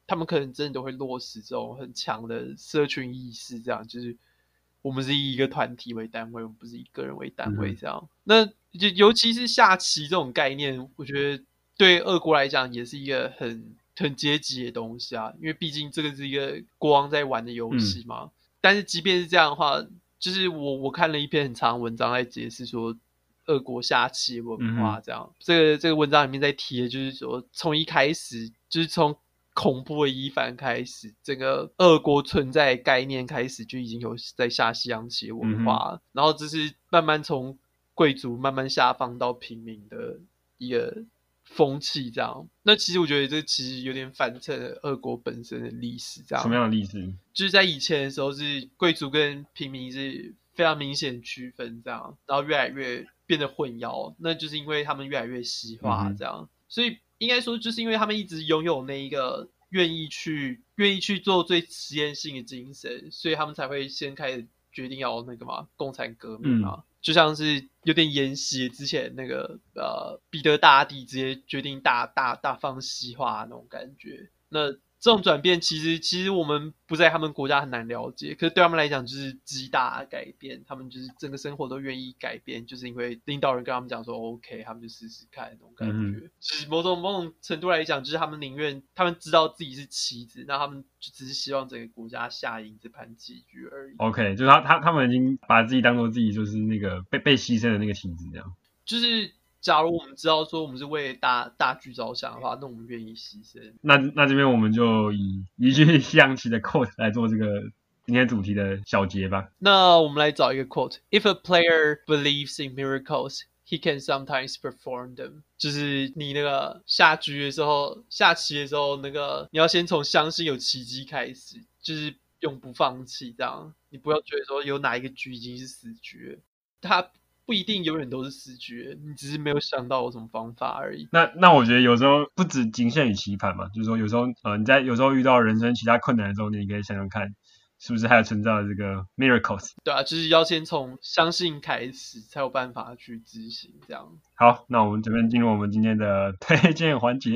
Speaker 1: 他们可能真的都会落实这种很强的社群意识，这样就是。我们是以一个团体为单位，我们不是以个人为单位这样。嗯、那就尤其是下棋这种概念，我觉得对俄国来讲也是一个很很阶级的东西啊。因为毕竟这个是一个国王在玩的游戏嘛。嗯、但是即便是这样的话，就是我我看了一篇很长的文章来解释说俄国下棋文化这样。嗯、这个这个文章里面在提的就是说，从一开始就是从。恐怖的一番开始，整个俄国存在概念开始就已经有在下西洋棋文化，嗯、然后这是慢慢从贵族慢慢下放到平民的一个风气，这样。那其实我觉得这其实有点反衬俄国本身的历史，这样。什么样的历史？就是在以前的时候，是贵族跟平民是非常明显区分，这样，然后越来越变得混淆，那就是因为他们越来越西化，这样，嗯、所以。应该说，就是因为他们一直拥有那一个愿意去、愿意去做最实验性的精神，所以他们才会先开始决定要那个嘛，共产革命啊，嗯、就像是有点沿袭之前那个呃彼得大帝直接决定大大大放西化那种感觉，那。这种转变其实，其实我们不在他们国家很难了解，可是对他们来讲就是极大改变。他们就是整个生活都愿意改变，就是因为领导人跟他们讲说 OK，他们就试试看那种感觉。嗯、就是某种某种程度来讲，就是他们宁愿他们知道自己是棋子，那他们就只是希望整个国家下赢这盘棋局而已。OK，就是他他他们已经把自己当做自己就是那个被被牺牲的那个棋子这样。就是。假如我们知道说我们是为大大局着想的话，那我们愿意牺牲。那那这边我们就以一句西洋棋的 quote 来做这个今天主题的小结吧。那我们来找一个 quote：If a player believes in miracles, he can sometimes perform them。就是你那个下局的时候，下棋的时候，那个你要先从相信有奇迹开始，就是永不放弃这样。你不要觉得说有哪一个局已经是死局了，他。不一定永远都是死局，你只是没有想到有什么方法而已。那那我觉得有时候不止仅限于棋盘嘛，就是说有时候呃你在有时候遇到人生其他困难的时候，你也可以想想看，是不是还有存在的这个 miracles？对啊，就是要先从相信开始，才有办法去执行这样。好，那我们这边进入我们今天的推荐环节。